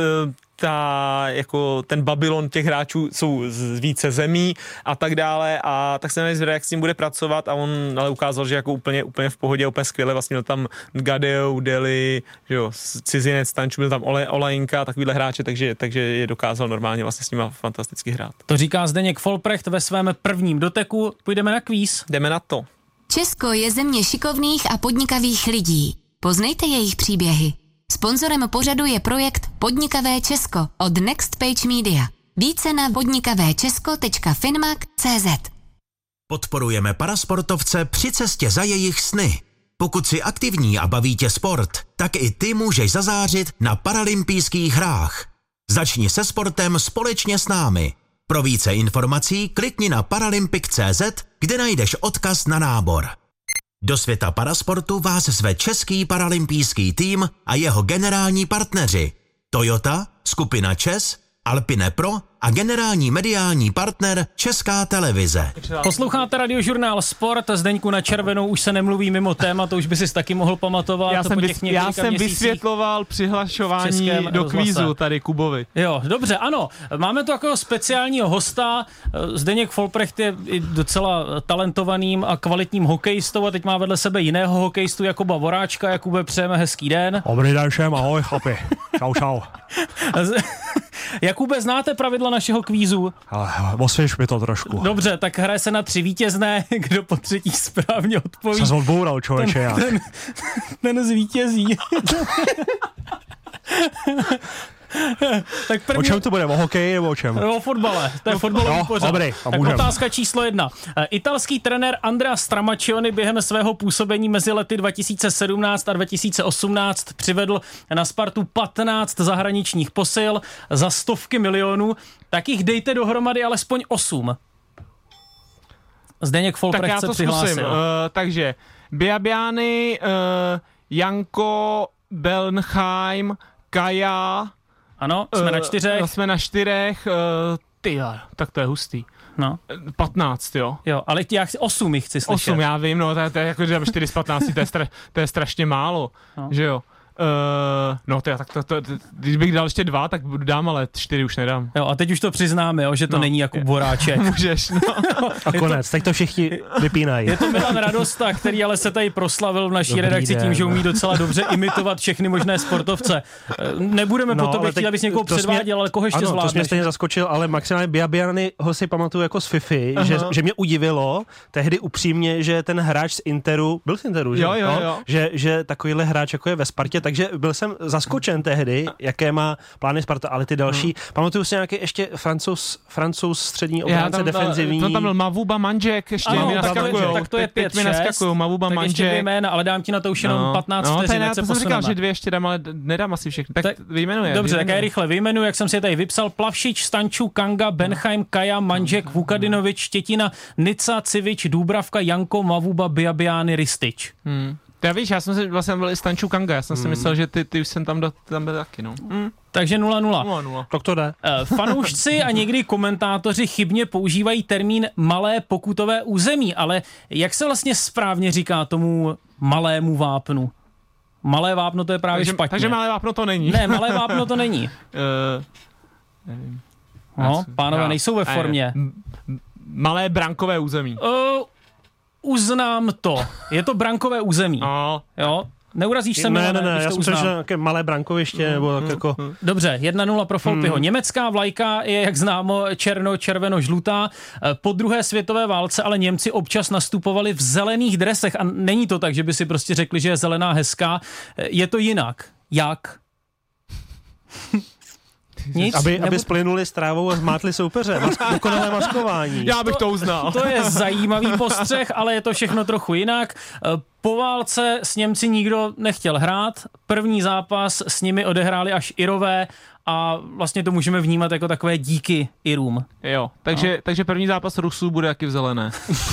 ta, jako ten Babylon těch hráčů jsou z více zemí a tak dále a tak jsem nezvědavý, jak s ním bude pracovat a on ale ukázal, že jako úplně, úplně v pohodě, úplně skvěle, vlastně měl tam Gadeo, Deli, že jo, cizinec, Tanču, byl tam Ole, Olajinka, takovýhle hráče, takže, takže je dokázal normálně vlastně s nima fantasticky hrát. To říká Zdeněk Folprecht ve svém prvním doteku. Půjdeme na kvíz. Jdeme na to. Česko je země šikovných a podnikavých lidí. Poznejte jejich příběhy. Sponzorem pořadu je projekt Podnikavé Česko od Next Page Media. Více na podnikavéčesko.finmak.cz Podporujeme parasportovce při cestě za jejich sny. Pokud jsi aktivní a baví tě sport, tak i ty můžeš zazářit na paralympijských hrách. Začni se sportem společně s námi. Pro více informací klikni na paralympic.cz, kde najdeš odkaz na nábor. Do světa parasportu vás zve Český paralympijský tým a jeho generální partneři. Toyota, skupina ČES, Alpine Pro a generální mediální partner Česká televize. Posloucháte radiožurnál Sport, Zdeňku na červenou už se nemluví mimo téma, to už by si taky mohl pamatovat. Já jsem, po těch já jsem vysvětloval přihlašování do kvízu tady Kubovi. Jo, dobře, ano, máme tu jako speciálního hosta, Zdeněk Folprecht je docela talentovaným a kvalitním hokejistou a teď má vedle sebe jiného hokejistu Jakuba Voráčka. Jakube, přejeme hezký den. Dobrý den všem, ahoj chlapi, čau čau. [LAUGHS] Jakube, znáte pravidla našeho kvízu? Osvěž mi to trošku. Dobře, tak hraje se na tři vítězné, [LAUGHS] kdo po třetí správně odpoví. Se odboural člověče, ten, ten, ten zvítězí. [LAUGHS] [LAUGHS] tak první... O čem to bude? O hokeji nebo o čem? O fotbale. To je fotbalový no, pořad. Dobrý, tak můžem. otázka číslo jedna. Eh, italský trenér Andrea Stramaccioni během svého působení mezi lety 2017 a 2018 přivedl na Spartu 15 zahraničních posil za stovky milionů. Tak jich dejte dohromady alespoň 8. Zdeněk Folprecht tak já to se přihlásil. Zkusím. Uh, takže Biabiany, uh, Janko, Belnheim, Kaja, ano, jsme uh, na eh, čtyřech. Jsme na čtyřech, uh, ty, tak to je hustý. No. 15, jo. Jo, ale já chci, 8 jich chci slyšet. 8, já vím, no, to je, to je jako, že 4 z 15, to je, stra, to je strašně málo, no. že jo. Uh, no to, tak to, to, to, když bych dal ještě dva, tak dám, ale čtyři už nedám. Jo, a teď už to přiznáme, jo, že to no, není Jakub Boráček. [LAUGHS] Můžeš, no. [LAUGHS] a konec, to, teď to všichni vypínají. Je to Milan Radosta, který ale se tady proslavil v naší Dobrý redakci den. tím, že umí docela dobře imitovat všechny možné sportovce. Eh, nebudeme no, po tobě chtít, abys někoho předváděl, mě, ale koho ještě ano, zvládneš? to mě stejně zaskočil, ale maximálně Biabiany ho si pamatuju jako z Fifi, že, že, mě udivilo tehdy upřímně, že ten hráč z Interu, byl z Interu, že? Jo, jo, jo. Že, že takovýhle hráč jako je ve Spartě, takže byl jsem zaskočen tehdy, jaké má plány Sparta, ale ty další, hmm. pamatuju si nějaký ještě francouz, francouz střední obránce tam, defenzivní. To tam byl Mavuba Manžek, ještě ano, mi naskakujou. Tak to je 5 6 naskakují, Mavuba tak Manžek. ještě jména, ale dám ti na to už jenom no. 15 no, vteřin, já jsem říkal, že dvě ještě dám, ale nedám asi všechny. Tak, tak vyjmenuje. Dobře, tak já rychle vyjmenuji, jak jsem si tady vypsal. Plavšič, Stanču, Kanga, Benheim, Kaja, Manžek, Vukadinovič, Štětina, Nica, Civič, Dúbravka, Janko, Mavuba, Biabiany, Ristič. Hmm. Já víš, já jsem si vlastně byl i Stanču Kanga, já jsem si hmm. myslel, že ty, ty už jsem tam, do, tam byl taky, no. Hmm. Takže 0-0. 0-0. Tak to jde. Eh, fanoušci a někdy komentátoři chybně používají termín malé pokutové území, ale jak se vlastně správně říká tomu malému vápnu? Malé vápno to je právě takže, špatně. Takže malé vápno to není. Ne, malé vápno to není. uh, [LAUGHS] nevím. No, pánové, nejsou ve formě. Malé brankové území. Uh, uznám to. Je to brankové území. No. Jo? Neurazíš se Ne, ne, ne, já jsem že nějaké malé brankoviště, mm, nebo tak mm, jako... Mm. Dobře, 1-0 pro Folpyho. Mm. Německá vlajka je, jak známo, černo-červeno-žlutá. Po druhé světové válce ale Němci občas nastupovali v zelených dresech a není to tak, že by si prostě řekli, že je zelená hezká. Je to jinak. Jak? Nic, aby, nebo... aby splynuli s trávou a zmátli soupeře. Mask, dokonalé maskování. Já bych to, to uznal. To je zajímavý postřeh, ale je to všechno trochu jinak. Po válce s Němci nikdo nechtěl hrát. První zápas s nimi odehráli až Irové a vlastně to můžeme vnímat jako takové díky Irům. Jo, takže, no. takže první zápas Rusů bude jaký v zelené.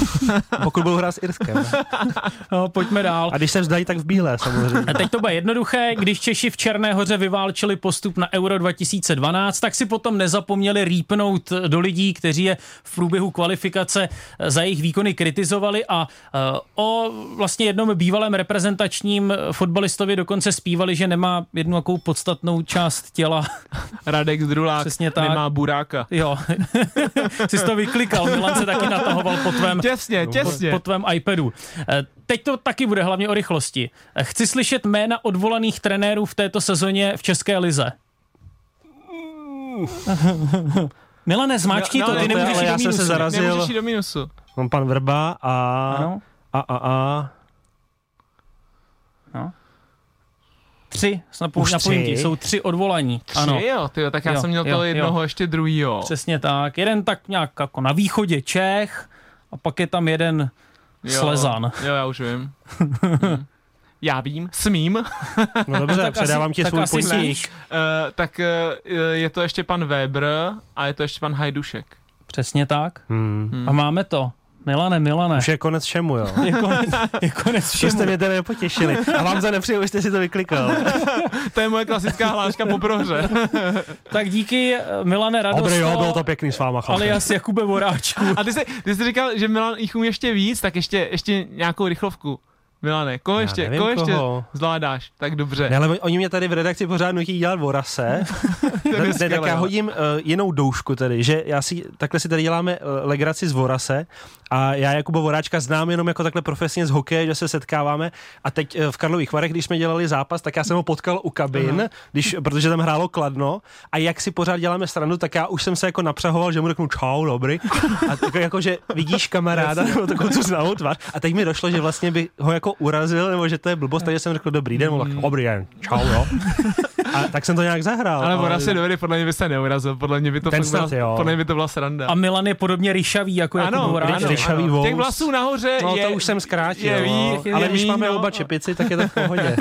[LAUGHS] Pokud budou hrát s Irskem. [LAUGHS] no, pojďme dál. A když se vzdají, tak v bílé samozřejmě. A teď to bude jednoduché, když Češi v Černé hoře vyválčili postup na Euro 2012, tak si potom nezapomněli rýpnout do lidí, kteří je v průběhu kvalifikace za jejich výkony kritizovali a uh, o vlastně jednom bývalém reprezentačním fotbalistovi dokonce zpívali, že nemá jednu takovou podstatnou část těla [LAUGHS] Radek Zdrulák Přesně tak. nemá buráka. Jo, [LAUGHS] jsi to vyklikal, Milan se taky natahoval po tvém, těsně, těsně. Po, po tvém iPadu. Eh, teď to taky bude hlavně o rychlosti. Eh, chci slyšet jména odvolaných trenérů v této sezóně v České lize. [LAUGHS] Milane, zmáčkni no, no, to, ty nemůžeš ale já jsem se zarazil. Nemůžeš do minusu. Mám pan Vrba a... Ano. A, a, a... No. Tři, snad Už na tři? jsou tři odvolaní. Tři ano. jo, tyjo, tak já jo, jsem měl jo, toho jednoho jo. ještě druhýho. Přesně tak, jeden tak nějak jako na východě Čech a pak je tam jeden jo, Slezan. Jo, já už vím. [LAUGHS] Já vím, smím. No dobře, [LAUGHS] no, předávám ti svůj potíž. Uh, tak uh, je to ještě pan Weber a je to ještě pan Hajdušek. Přesně tak. Hmm. Hmm. A máme to. Milane, Milane. Už je konec všemu, jo. Je konec, je konec všemu. jste mě teda nepotěšili. A vám za nepřijel, jste si to vyklikal. [LAUGHS] to je moje klasická hláška po prohře. [LAUGHS] tak díky, Milane, radost. Dobrý, jo, bylo to pěkný s váma. Ale já si Jakube Voráčku. A ty jsi, ty jsi říkal, že Milan jich umí ještě víc, tak ještě, ještě nějakou rychlovku. Milane, koho ještě, nevím, koho ještě koho. zvládáš? Tak dobře. Ne, ale oni mě tady v redakci pořád nutí dělat vorase. [LAUGHS] ne, tak já hodím uh, jinou doušku tedy, že já si, takhle si tady děláme uh, legraci z vorase a já Jakuba Voráčka znám jenom jako takhle profesně z hokeje, že se setkáváme a teď uh, v Karlových Varech, když jsme dělali zápas, tak já jsem ho potkal u kabin, když, protože tam hrálo kladno a jak si pořád děláme stranu, tak já už jsem se jako napřahoval, že mu řeknu čau, dobrý. A jako, jako že vidíš kamaráda, [LAUGHS] nebo takovou tu známou tvář a teď mi došlo, že vlastně by ho jako urazil, nebo že to je blbost, takže jsem řekl dobrý den, mm. dobrý den, čau, jo. [LAUGHS] A tak jsem to nějak zahrál. Ale on asi dobrý, podle mě by se neurazil, podle mě by to, snad, byla, podle mě by to byla sranda. A Milan je podobně ryšavý, jako ano, jako ano, ryšavý ano. Těch vlasů nahoře no, je, to už jsem zkrátil, je, ví, je, ale je když máme no. oba čepici, tak je to v pohodě.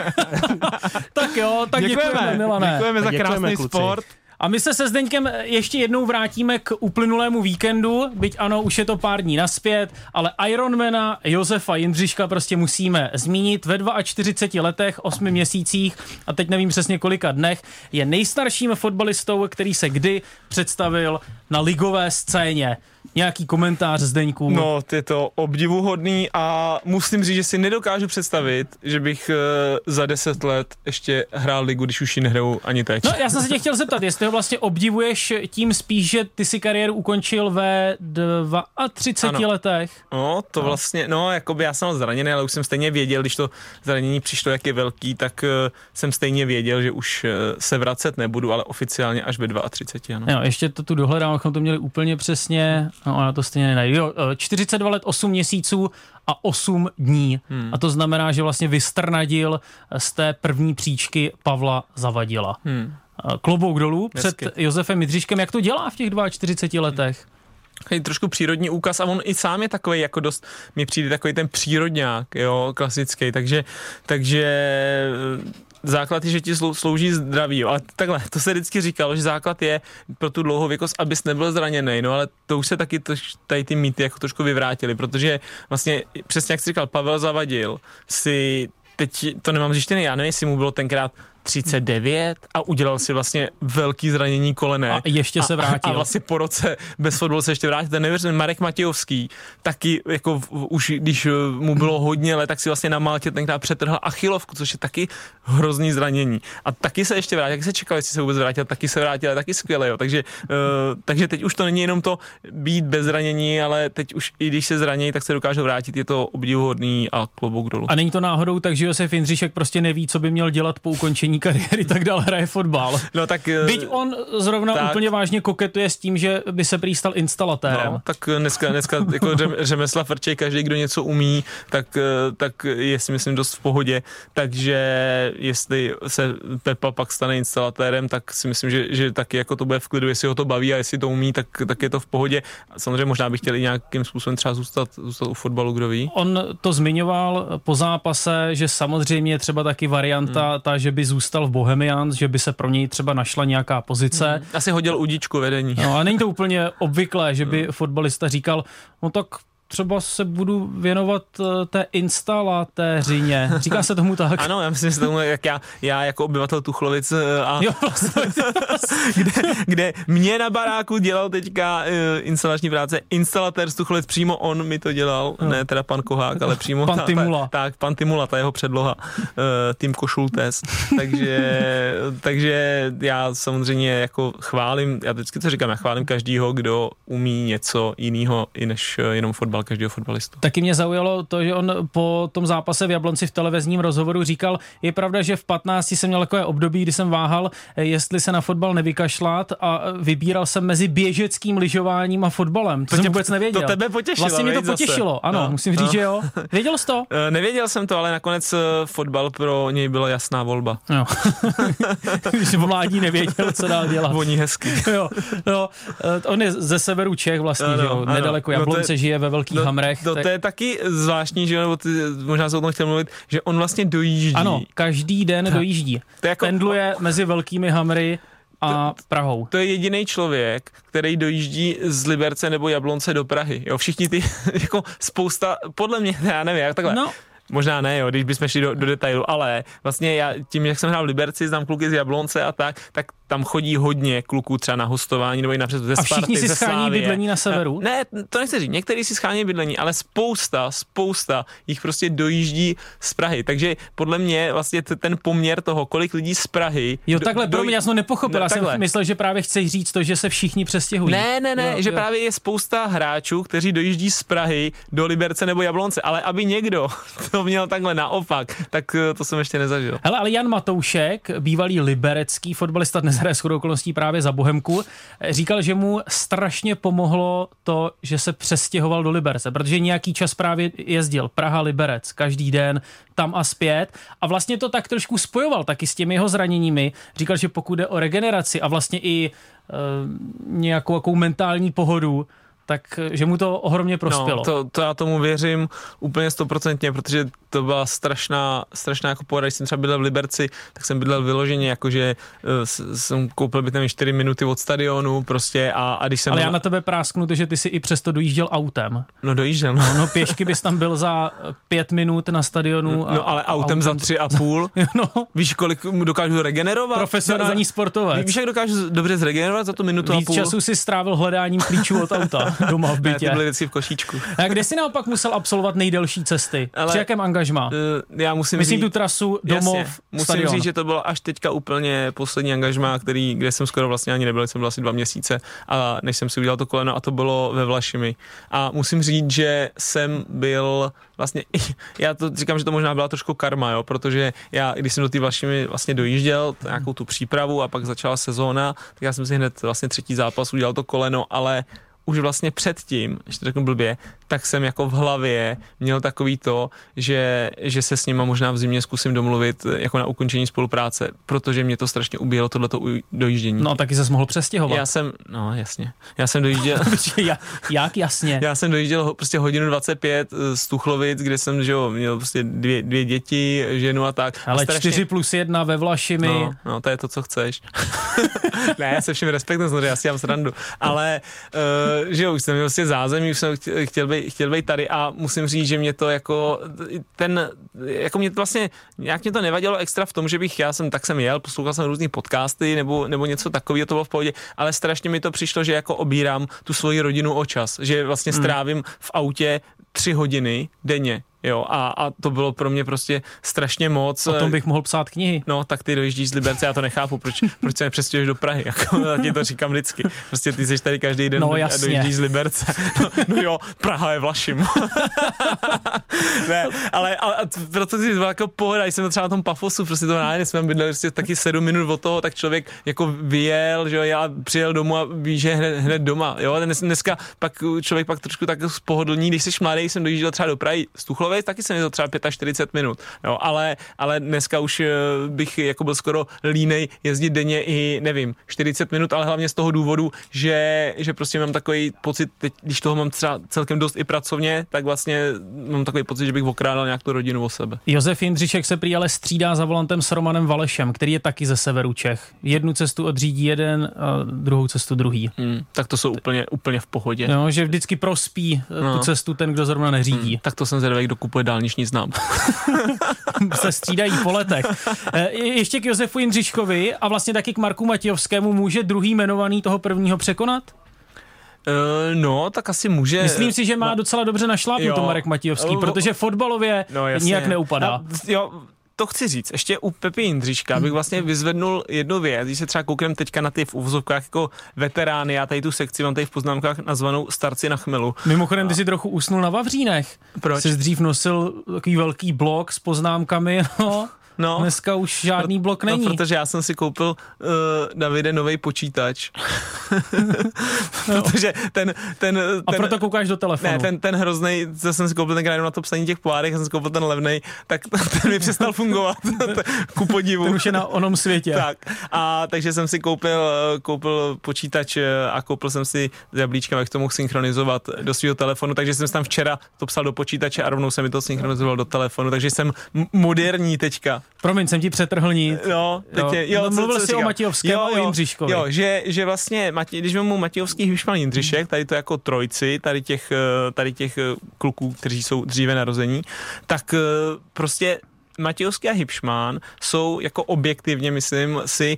[LAUGHS] tak jo, tak děkujeme, děkujeme Milane. Děkujeme za krásný sport. A my se se Zdeňkem ještě jednou vrátíme k uplynulému víkendu, byť ano, už je to pár dní naspět, ale Ironmana Josefa Jindřiška prostě musíme zmínit. Ve 42 letech, 8 měsících a teď nevím přesně kolika dnech, je nejstarším fotbalistou, který se kdy představil na ligové scéně. Nějaký komentář Zdeňku? No, je to obdivuhodný a musím říct, že si nedokážu představit, že bych uh, za deset let ještě hrál ligu, když už ji nehraju ani teď. No, já jsem se tě chtěl zeptat, jestli ho vlastně obdivuješ tím spíš, že ty si kariéru ukončil ve 32 ano. letech. No, to no. vlastně, no, jakoby já jsem zraněný, ale už jsem stejně věděl, když to zranění přišlo, jak je velký, tak uh, jsem stejně věděl, že už uh, se vracet nebudu, ale oficiálně až ve 32, ano. Jo, ještě to tu dohledám, abychom to měli úplně přesně, no ona to stejně nenajde. Jo, 42 let, 8 měsíců a 8 dní. Hmm. A to znamená, že vlastně vystrnadil z té první příčky Pavla Zavadila. Hmm. Klobouk dolů Hezky. před Josefem Midříškem. Jak to dělá v těch 42 letech? Takový trošku přírodní úkaz a on i sám je takový jako dost, mi přijde takový ten přírodňák, jo, klasický, takže, takže základ je, že ti slouží zdraví. Ale takhle, to se vždycky říkalo, že základ je pro tu dlouhověkost, abys nebyl zraněný. No ale to už se taky to, tady ty mýty jako trošku vyvrátili, protože vlastně přesně jak jsi říkal, Pavel Zavadil si teď to nemám zjištěné, já nevím, jestli mu bylo tenkrát 39 a udělal si vlastně velký zranění kolene. A ještě se vrátil. A, a vlastně po roce bez fotbalu se ještě vrátil. Ten nevěřím, Marek Matějovský, taky jako už když eh, mu bylo hodně let, tak si vlastně na Maltě tenkrát přetrhl achilovku, což je taky hrozný zranění. A taky se ještě vrátil, jak se čekal, jestli se vůbec vrátil, taky se vrátil, taky skvěle, jo. Takže, uh, takže teď už to není jenom to být bez zranění, ale teď už i když se zraní, tak se dokážou vrátit, je to obdivuhodný a klobouk dolů. A není to náhodou tak, že Josef Jindřišek prostě neví, co by měl dělat po ukončení kariéry, tak dál hraje fotbal. No tak... Byť on zrovna tak, úplně vážně koketuje s tím, že by se přístal instalatérem. No, tak dneska, dneska [LAUGHS] jako řemesla frčej, každý, kdo něco umí, tak, tak je si myslím dost v pohodě. Takže jestli se Pepa pak stane instalatérem, tak si myslím, že, že taky jako to bude v klidu, jestli ho to baví a jestli to umí, tak, tak je to v pohodě. Samozřejmě možná bych chtěl i nějakým způsobem třeba zůstat, zůstat u fotbalu, kdo ví. On to zmiňoval po zápase, že samozřejmě třeba taky varianta hmm. ta, že by zůstal zůstal v Bohemians, že by se pro něj třeba našla nějaká pozice. Hmm. Asi hodil udičku vedení. No a není to úplně obvyklé, že by no. fotbalista říkal, no tak třeba se budu věnovat eh, té instalatéřině. Říká se tomu tak? [LAUGHS] Ano, já myslím, že tomu, jak já, já jako obyvatel Tuchlovic eh, a jo, vlastně. [LAUGHS] kde, kde mě na baráku dělal teďka uh, instalační práce instalatér z Tuchlovic, přímo on mi to dělal, jo. ne teda pan Kohák, ale přímo pan ta, Timula. Ta, tak, pan Timula, ta jeho předloha, uh, tým Košultes. takže, takže já samozřejmě jako chválím, já vždycky to říkám, já chválím každýho, kdo umí něco jiného i než jenom fotbal každého fotbalistu. Taky mě zaujalo to, že on po tom zápase v Jablonci v televizním rozhovoru říkal, je pravda, že v 15 jsem měl takové období, kdy jsem váhal, jestli se na fotbal nevykašlat a vybíral jsem mezi běžeckým lyžováním a fotbalem. To, to jsem vůbec nevěděl. To tebe potěšilo. Vlastně mě to potěšilo, zase. ano, no, musím říct, no. že jo. Věděl jsi to? [LAUGHS] Eh, nevěděl jsem to, ale nakonec eh, fotbal pro něj byla jasná volba. Jo. [LAUGHS] Když mládí nevěděl, co dál dělat. Voní hezky. jo. Eh, on je ze severu Čech vlastně, ano, že jo. Nedaleko Jablonce no žije ve velkých no, hamrech. No, tak... to je taky zvláštní, že nebo ty, možná se o tom chtěl mluvit, že on vlastně dojíždí. Ano, každý den tak. dojíždí. To jako... Pendluje mezi velkými hamry a to, Prahou. To je jediný člověk, který dojíždí z Liberce nebo Jablonce do Prahy. Jo, všichni ty, [LAUGHS] jako spousta, podle mě, já nevím, jak takhle. No. Možná ne, jo, když bychom šli do, do detailu, ale vlastně já tím, jak jsem hrál v Liberci, znám kluky z Jablonce a tak, tak tam chodí hodně kluků třeba na hostování nebo i napřed ze Sparty, A všichni si schání bydlení na severu? Ne, to nechci říct, někteří si schání bydlení, ale spousta, spousta jich prostě dojíždí z Prahy. Takže podle mě vlastně ten poměr toho, kolik lidí z Prahy... Jo, takhle, do, pro mě já jsem nepochopil, no, já jsem myslel, že právě chceš říct to, že se všichni přestěhují. Ne, ne, ne, jo, že jo. právě je spousta hráčů, kteří dojíždí z Prahy do Liberce nebo Jablonce, ale aby někdo [LAUGHS] to měl takhle naopak, tak eh, to jsem ještě nezažil. Hele, ale Jan Matoušek, bývalý liberecký fotbalista, dnes hraje shodou okolností právě za Bohemku, říkal, že mu strašně pomohlo to, že se přestěhoval do Liberce, protože nějaký čas právě jezdil. Praha Liberec každý den tam a zpět. A vlastně to tak trošku spojoval taky s těmi jeho zraněními. Říkal, že pokud jde o regeneraci a vlastně i e, nějakou mentální pohodu, tak že mu to ohromně prospělo. No, to, to já tomu věřím úplně stoprocentně, protože to byla strašná, strašná jako pohoda. Když jsem třeba bydlel v Liberci, tak jsem bydlel vyloženě, jakože uh, jsem koupil by tam 4 minuty od stadionu prostě a, a když jsem... Ale já na tebe prásknu, že ty si i přesto dojížděl autem. No dojížděl. No, no pěšky bys tam byl za pět minut na stadionu. A, no ale autem, autem za tři a půl. [LAUGHS] no. Víš, kolik mu dokážu regenerovat? Profesionální sportovec. Víš, jak dokážu dobře zregenerovat za tu minutu Víc a půl? času si strávil hledáním klíčů od auta [LAUGHS] [LAUGHS] doma v bytě. Ne, ty byly vždycky v košíčku. A kde jsi naopak musel absolvovat nejdelší cesty? Ale, Při jakém angažmá? Uh, já musím Myslím říct, tu trasu domov, jasně, Musím stadion. říct, že to bylo až teďka úplně poslední angažmá, který, kde jsem skoro vlastně ani nebyl, jsem byl asi dva měsíce, a než jsem si udělal to koleno a to bylo ve Vlašimi. A musím říct, že jsem byl vlastně, [LAUGHS] já to říkám, že to možná byla trošku karma, jo, protože já, když jsem do té Vlašimi vlastně dojížděl, nějakou tu přípravu a pak začala sezóna, tak já jsem si hned vlastně třetí zápas udělal to koleno, ale už vlastně předtím, ještě to řeknu blbě, tak jsem jako v hlavě měl takový to, že, že se s nima možná v zimě zkusím domluvit jako na ukončení spolupráce, protože mě to strašně ubíjelo tohleto dojíždění. No taky se mohl přestěhovat. Já jsem, no jasně, já jsem dojížděl. [LAUGHS] Jak jasně? Já jsem dojížděl prostě hodinu 25 z Tuchlovic, kde jsem, že jo, měl prostě dvě, dvě děti, ženu a tak. Ale a strašně... 4 plus 1 ve Vlašimi. No, no, to je to, co chceš. [LAUGHS] ne, já se všem respektuju, já si mám srandu. Ale uh, že jo, už jsem měl vlastně zázemí, už jsem chtěl být, chtěl být tady a musím říct, že mě to jako ten, jako mě to vlastně, nějak mě to nevadilo extra v tom, že bych, já jsem, tak jsem jel, poslouchal jsem různý podcasty nebo, nebo něco takového, to bylo v pohodě, ale strašně mi to přišlo, že jako obírám tu svoji rodinu o čas, že vlastně hmm. strávím v autě tři hodiny denně Jo, a, a to bylo pro mě prostě strašně moc. O tom bych mohl psát knihy. No, tak ty dojíždíš z Liberce, já to nechápu, proč, [LAUGHS] proč se nepřestěhuješ do Prahy, jako, [LAUGHS] ti to říkám vždycky. Prostě ty jsi tady každý den no, a dojíždíš z Liberce. No, no jo, Praha je Vlašim. [LAUGHS] ne, ale, ale proto si byla jako pohoda, jsem to třeba na tom Pafosu, prostě to nájde, jsme bydleli prostě taky sedm minut od toho, tak člověk jako vyjel, že jo, já přijel domů a ví, že hned, hned doma, jo, dnes, dneska pak člověk pak trošku tak spohodlní, když jsi mladý, jsem dojížděl třeba do Prahy z Tuchlovic, taky jsem jezdil třeba 45 minut, jo, ale, ale dneska už eh, bych jako byl skoro línej jezdit denně i, nevím, 40 minut, ale hlavně z toho důvodu, že, že prostě mám takový pocit, teď, když toho mám třeba celkem dost i pracovně, tak vlastně mám takový pocit, že bych bych okrádal nějak tu rodinu o sebe. Josef Jindřišek se prý ale střídá za volantem s Romanem Valešem, který je taky ze severu Čech. Jednu cestu odřídí jeden, a druhou cestu druhý. Hmm, tak to jsou úplně, úplně v pohodě. No, že vždycky prospí eh, no. tu cestu ten, kdo zrovna neřídí. Hmm, tak to jsem zvědavý, kdo kupuje dálniční znám. [LAUGHS] se střídají po letech. Eh, ještě k Josefu Jindřiškovi a vlastně taky k Marku Matějovskému může druhý jmenovaný toho prvního překonat? Uh, no, tak asi může. Myslím si, že má docela dobře našlápnuto Marek Matějovský, protože fotbalově no, jasně. nijak neupadá. A, jo, to chci říct, ještě u Pepi Jindřiška bych vlastně vyzvednul jednu věc, když se třeba kouknem teďka na ty v uvozovkách jako veterány, já tady tu sekci mám tady v poznámkách nazvanou Starci na chmelu. Mimochodem, ty si trochu usnul na Vavřínech. Proč? Jsi dřív nosil takový velký blok s poznámkami, [LAUGHS] no. No, Dneska už žádný blok no, není. No, protože já jsem si koupil uh, Davide nový počítač. [LAUGHS] no. protože ten, ten, ten... A proto koukáš do telefonu. Ne, ten, ten hrozný, co jsem si koupil ten na to psaní těch pohádek, jsem si koupil ten levný, tak [LAUGHS] ten mi přestal fungovat. [LAUGHS] ku podivu. Ten už je na onom světě. tak. A takže jsem si koupil, koupil počítač eh, a koupil jsem si jablíčkem, jak to mohl synchronizovat do svého telefonu, takže jsem tam včera to psal do počítače a rovnou se mi to synchronizoval do telefonu, takže jsem moderní teďka. Promiň, jsem ti přetrhl ní. No, teď jo. Je, jo no, mluvil jsi o Matějovském jo, a o Jindřiškovi. Jo, že, že vlastně, když mu Matějovský Hybšman Jindřišek, tady to jako trojci, tady těch, eh, tady těch eh, kluků, kteří jsou dříve narození, tak eh, prostě Matějovský a Hybšman jsou jako objektivně, myslím si,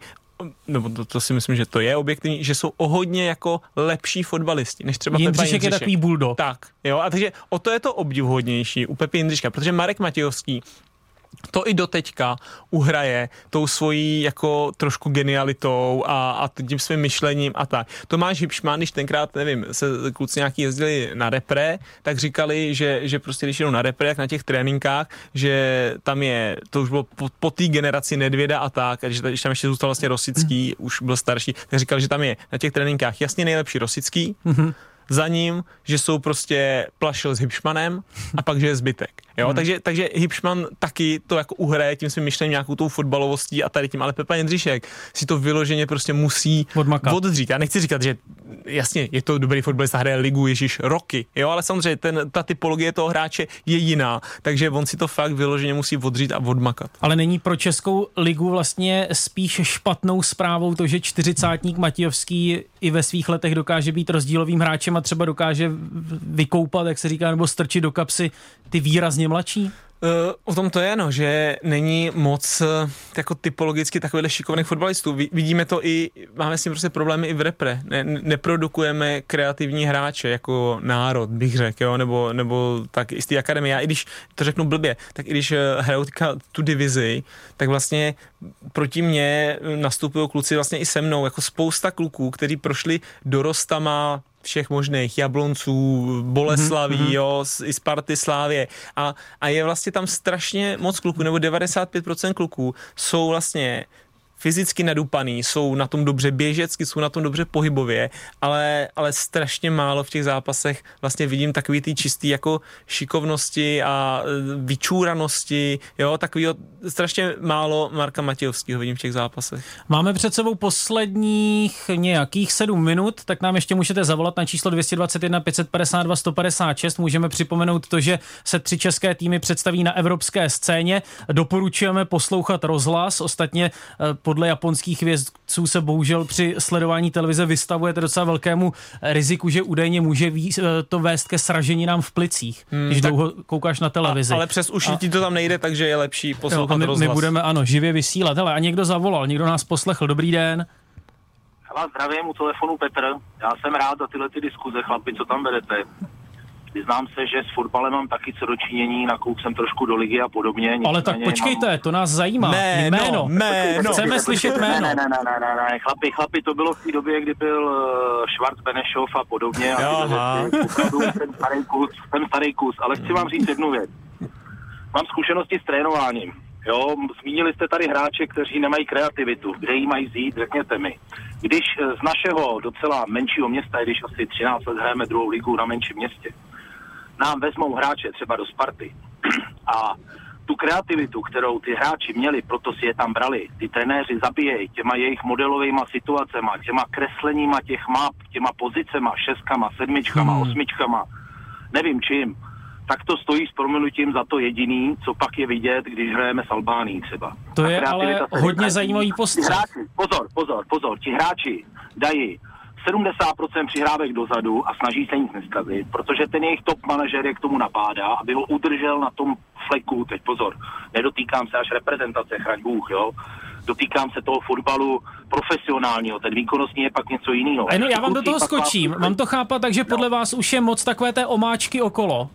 nebo to, to si myslím, že to je objektivní, že jsou o hodně jako lepší fotbalisti, než třeba Jindřišek Pepa Jindřišek. je takový bulldog. Tak, jo, a takže o to je to obdivuhodnější u Pepy Jindřiška, protože Marek Matějovský to i doteďka uhraje tou svojí jako trošku genialitou a, a tím svým myšlením a tak. Tomáš Hipšman, když tenkrát, nevím, se kluci nějaký jezdili na repre, tak říkali, že, že prostě když jdou na repre, jak na těch tréninkách, že tam je, to už bylo po, po té generaci Nedvěda a tak, a že když tam ještě zůstal vlastně Rosický, mm. už byl starší, tak říkali, že tam je na těch tréninkách jasně nejlepší Rosický, mm-hmm za ním, že jsou prostě plašil s Hipšmanem a pak, že je zbytek. Jo? Hmm. Takže, takže Hipšman taky to jako uhraje tím svým myšlením nějakou tou fotbalovostí a tady tím, ale Pepa Jindřišek si to vyloženě prostě musí Odmakat. oddřít. Já nechci říkat, že jasně, je to dobrý fotbalista, hraje ligu Ježíš roky, jo, ale samozřejmě ten, ta typologie toho hráče je jiná, takže on si to fakt vyloženě musí odřít a odmakat. Ale není pro Českou ligu vlastně spíš špatnou zprávou to, že čtyřicátník Matějovský i ve svých letech dokáže být rozdílovým hráčem a třeba dokáže vykoupat, jak se říká, nebo strčit do kapsy ty výrazně mladší? Uh, o tom to je, no, že není moc uh, jako typologicky takových šikovných fotbalistů. Vidíme to i, máme s tím prostě problémy i v repre. Ne, neprodukujeme kreativní hráče jako národ, bych řekl, jo, nebo, nebo tak i z té akademie. Já i když to řeknu blbě, tak i když uh, hrajou tu divizi, tak vlastně proti mně nastupují kluci vlastně i se mnou, jako spousta kluků, kteří prošli dorostama všech možných Jablonců, Boleslaví, mm-hmm. jo, i Sparty, Slávě a, a je vlastně tam strašně moc kluků, nebo 95% kluků jsou vlastně fyzicky nadupaný, jsou na tom dobře běžecky, jsou na tom dobře pohybově, ale, ale strašně málo v těch zápasech vlastně vidím takový ty čistý jako šikovnosti a e, vyčúranosti, jo, takový strašně málo Marka Matějovského vidím v těch zápasech. Máme před sebou posledních nějakých sedm minut, tak nám ještě můžete zavolat na číslo 221 552 156. Můžeme připomenout to, že se tři české týmy představí na evropské scéně. Doporučujeme poslouchat rozhlas, ostatně e, podle japonských vědců se bohužel při sledování televize vystavujete docela velkému riziku, že údajně může to vést ke sraženinám v plicích, hmm, když tak, dlouho koukáš na televizi. A, ale přes uši ti to tam nejde, takže je lepší poslouchat jo, my, rozhlas. my budeme, ano, živě vysílat. Hele, a někdo zavolal, někdo nás poslechl. Dobrý den. Hele, zdravím u telefonu Petr. Já jsem rád za tyhle ty diskuze, chlapi, co tam vedete. Přiznám se, že s fotbalem mám taky co dočinění, nakouk jsem trošku do ligy a podobně. Ale tak počkejte, mám... to nás zajímá. Ne, jméno. No, jméno. Chceme počkejte, slyšet jméno. Ne, ne, ne, ne, ne, ne, chlapi, chlapi, to bylo v té době, kdy byl uh, Schwarz Benešov a podobně. A jsem starý kus, jsem starý kus, ale chci vám říct jednu věc. Mám zkušenosti s trénováním. Jo, zmínili jste tady hráče, kteří nemají kreativitu. Kde jí mají zít, řekněte mi. Když eh, z našeho docela menšího města, když asi 13 let hrajeme druhou ligu na menším městě, nám vezmou hráče třeba do Sparty [CLEARS THROAT] a tu kreativitu, kterou ty hráči měli, proto si je tam brali, ty trenéři zabíjejí těma jejich modelovými situacema, těma kresleníma těch map, těma pozicema, šestkama, sedmičkama, hmm. osmičkama, nevím čím, tak to stojí s proměnutím za to jediný, co pak je vidět, když hrajeme s Albánií třeba. To je ale hodně zajímavý postřeh. Pozor, pozor, pozor, ti hráči dají 70% přihrávek dozadu a snaží se nic neskazit, protože ten jejich top manažer je k tomu napádá, aby ho udržel na tom fleku, teď pozor, nedotýkám se až reprezentace, chraň Bůh, jo, dotýkám se toho fotbalu profesionálního, ten výkonnostní je pak něco jiného. no, já vám do toho skočím, mám to chápat, takže podle no. vás už je moc takové té omáčky okolo.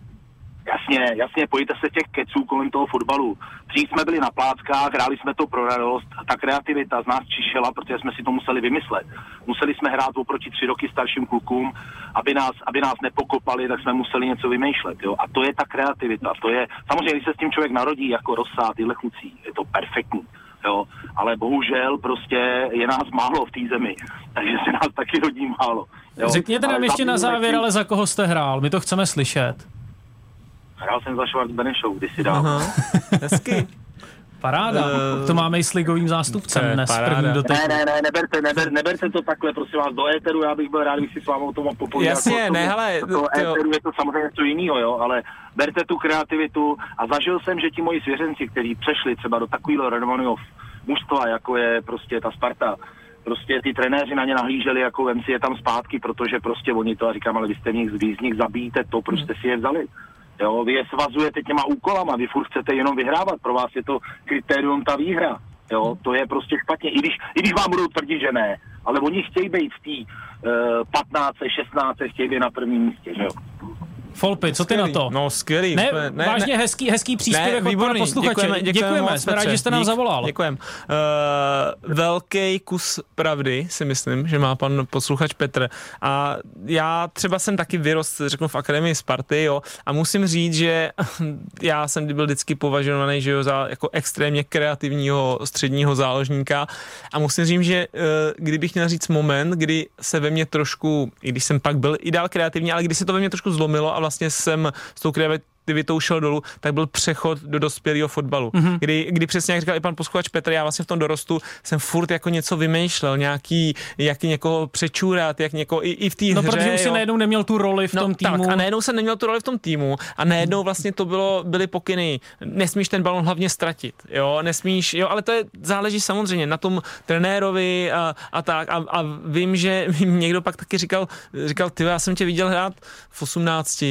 Jasně, jasně, pojďte se těch keců kolem toho fotbalu. Dřív jsme byli na pláckách, hráli jsme to pro radost, ta kreativita z nás čišela, protože jsme si to museli vymyslet. Museli jsme hrát oproti tři roky starším klukům, aby nás, aby nás nepokopali, tak jsme museli něco vymýšlet. Jo? A to je ta kreativita, to je, samozřejmě, když se s tím člověk narodí jako rosa, tyhle chucí, je to perfektní. Jo, ale bohužel prostě je nás málo v té zemi, takže se nás taky rodí málo. Jo. Řekněte nám ještě na závěr, ale za koho jste hrál, my to chceme slyšet. Hrál jsem za Schwarz Benešou kdysi dávno. [LAUGHS] Hezky. Paráda. Uh, to máme i s ligovým zástupcem dnes. Paráda. První dotek. Ne, ne, ne, neberte, neber, neberte to takhle, prosím vás, do éteru, já bych byl rád, když si s vámi o tom popovídal. Jasně, jako ne, hele. To, to éteru je to samozřejmě něco jiného, jo, ale berte tu kreativitu a zažil jsem, že ti moji svěřenci, kteří přešli třeba do takového renomovaného mužstva, jako je prostě ta Sparta, prostě ty trenéři na ně nahlíželi, jako vem si je tam zpátky, protože prostě oni to a říkám, ale vy jste v nich, vy z nich zabíjíte to, proč jste si je vzali. Jo, vy je svazujete těma úkolama, vy furt chcete jenom vyhrávat, pro vás je to kritérium ta výhra. Jo, to je prostě špatně, i když, i když vám budou tvrdit, že ne, ale oni chtějí být v té uh, 15, 16, chtějí být na prvním místě, že jo. Folpy, co ty na to? No skvělý. Ne, ne vážně ne, hezký, hezký příspěvek ne, výborný, od posluchače. Děkujeme, děkujeme, děkujeme jsme rádi, že jste nám dík, zavolal. Děkujeme. Uh, velký kus pravdy si myslím, že má pan posluchač Petr. A já třeba jsem taky vyrost, řeknu, v Akademii Sparty, jo, a musím říct, že [LAUGHS] já jsem byl vždycky považovaný, že jo, za jako extrémně kreativního středního záložníka a musím říct, že uh, kdybych měl říct moment, kdy se ve mně trošku, i když jsem pak byl i dál kreativní, ale kdy se to ve mně trošku zlomilo a vlastně jsem s tou kreativitou šel dolů, tak byl přechod do dospělého fotbalu. Mm-hmm. Kdy, kdy přesně jak říkal i pan posluchač Petr, já vlastně v tom dorostu jsem furt jako něco vymýšlel, nějaký, jak někoho přečůrat, jak někoho i, i v té no, hře. No, protože už si najednou neměl tu roli v no, tom týmu. Tak, a najednou jsem neměl tu roli v tom týmu a najednou vlastně to bylo, byly pokyny, nesmíš ten balon hlavně ztratit, jo, nesmíš, jo, ale to je, záleží samozřejmě na tom trenérovi a, a tak a, a vím, že někdo pak taky říkal, říkal, ty, já jsem tě viděl hrát v 18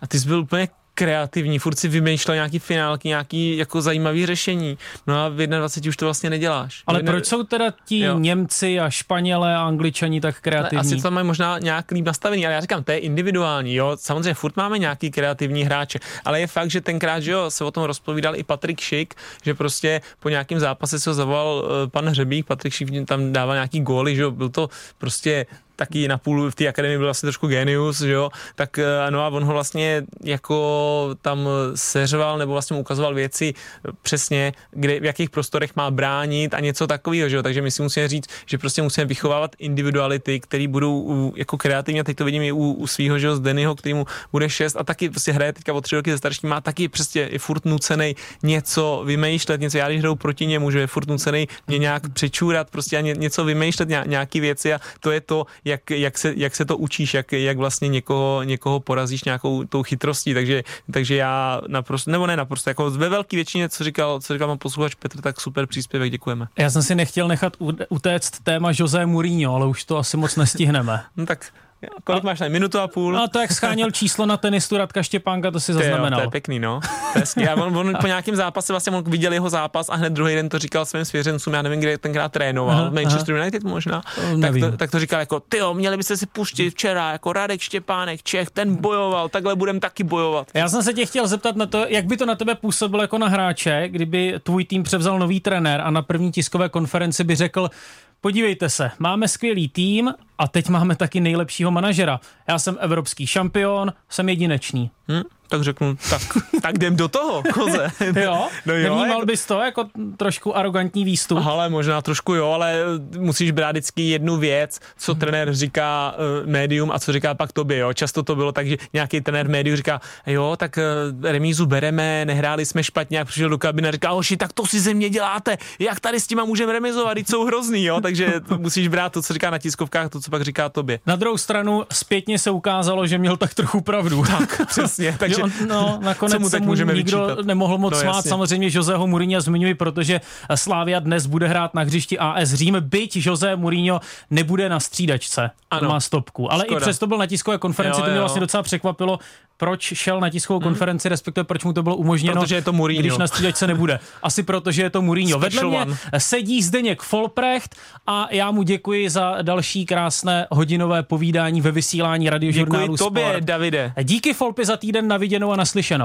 a ty jsi byl úplně kreativní, furt si vymýšlel nějaký finálky, nějaký jako zajímavý řešení. No a v 21 už to vlastně neděláš. Ale no, proč jsou teda ti jo. Němci a Španělé a Angličani tak kreativní? Asi to mají možná nějak líp nastavený, ale já říkám, to je individuální, jo. Samozřejmě furt máme nějaký kreativní hráče, ale je fakt, že tenkrát, že jo, se o tom rozpovídal i Patrik Šik, že prostě po nějakém zápase se ho zavolal uh, pan Hřebík, Patrik Šik tam dával nějaký góly, že jo, byl to prostě taky na půl v té akademii byl vlastně trošku genius, že jo, tak eh, no a on ho vlastně jako tam seřval nebo vlastně mu ukazoval věci přesně, kde, v jakých prostorech má bránit a něco takového, že jo, takže my si musíme říct, že prostě musíme vychovávat individuality, které budou u, jako kreativní. A teď to vidím i u, u svého, že jo, z Dennyho, který mu bude šest a taky prostě hraje teďka o tři roky ze starší, má taky prostě je furt nucený něco vymýšlet, něco, já když hraju proti němu, že je furt nucený mě nějak přečůrat, prostě a ně, něco vymýšlet, nějaký věci a to je to, jak, jak, se, jak se to učíš, jak, jak vlastně někoho, někoho porazíš nějakou tou chytrostí, takže, takže já naprosto, nebo ne naprosto, jako ve velké většině, co říkal, co říkal mám posluchač Petr, tak super příspěvek, děkujeme. Já jsem si nechtěl nechat utéct téma José Mourinho, ale už to asi moc nestihneme. no tak Kolik máš na minutu a půl? No to jak scháněl číslo na tenistu Radka Štěpánka, to si zaznamenal. To je pěkný, no. To je on, on, po nějakém zápase vlastně on viděl jeho zápas a hned druhý den to říkal svým svěřencům, já nevím, kde tenkrát trénoval, aha, Manchester aha. United možná. Tak to, tak to říkal jako, ty jo, měli byste si pustit včera, jako Radek Štěpánek, Čech, ten bojoval, takhle budem taky bojovat. Já jsem se tě chtěl zeptat na to, jak by to na tebe působilo jako na hráče, kdyby tvůj tým převzal nový trenér a na první tiskové konferenci by řekl, Podívejte se, máme skvělý tým a teď máme taky nejlepšího manažera. Já jsem evropský šampion, jsem jedinečný. Hmm, tak řeknu, tak, tak jdem do toho, koze. [LAUGHS] jo? No jo Nevnímal jako... bys to jako trošku arrogantní výstup? Ale možná trošku jo, ale musíš brát vždycky jednu věc, co hmm. trenér říká uh, médium a co říká pak tobě, jo. Často to bylo tak, že nějaký trenér médiu říká, jo, tak uh, remízu bereme, nehráli jsme špatně, jak přišel do kabiny a říká, oši, tak to si ze mě děláte, jak tady s těma můžeme remizovat, jsou hrozný, jo, takže [LAUGHS] musíš brát to, co říká na tiskovkách, to, co pak říká tobě. Na druhou stranu zpětně se ukázalo, že měl tak trochu pravdu. Tak, přesně. [LAUGHS] Takže takže on, no, [LAUGHS] nakonec se mu, tak můžeme nikdo vyčítat? nemohl moc no, smát. Jasně. Samozřejmě Joseho Mourinho zmiňuji, protože Slávia dnes bude hrát na hřišti AS Řím, byť Jose Mourinho nebude na střídačce, ano. má stopku. Ale Škoda. i přesto byl na tiskové konferenci, jo, to mě vlastně docela překvapilo, proč šel na tiskovou hmm. konferenci, respektive proč mu to bylo umožněno, protože je to Mourinho. když na střídačce nebude. Asi proto, že je to Mourinho. Vedle mě sedí Zdeněk Folprecht a já mu děkuji za další krásné hodinové povídání ve vysílání radiožurnálu Děkuji tobě, Sport. Davide. Díky Folpy za týden na viděnou a naslyšenou.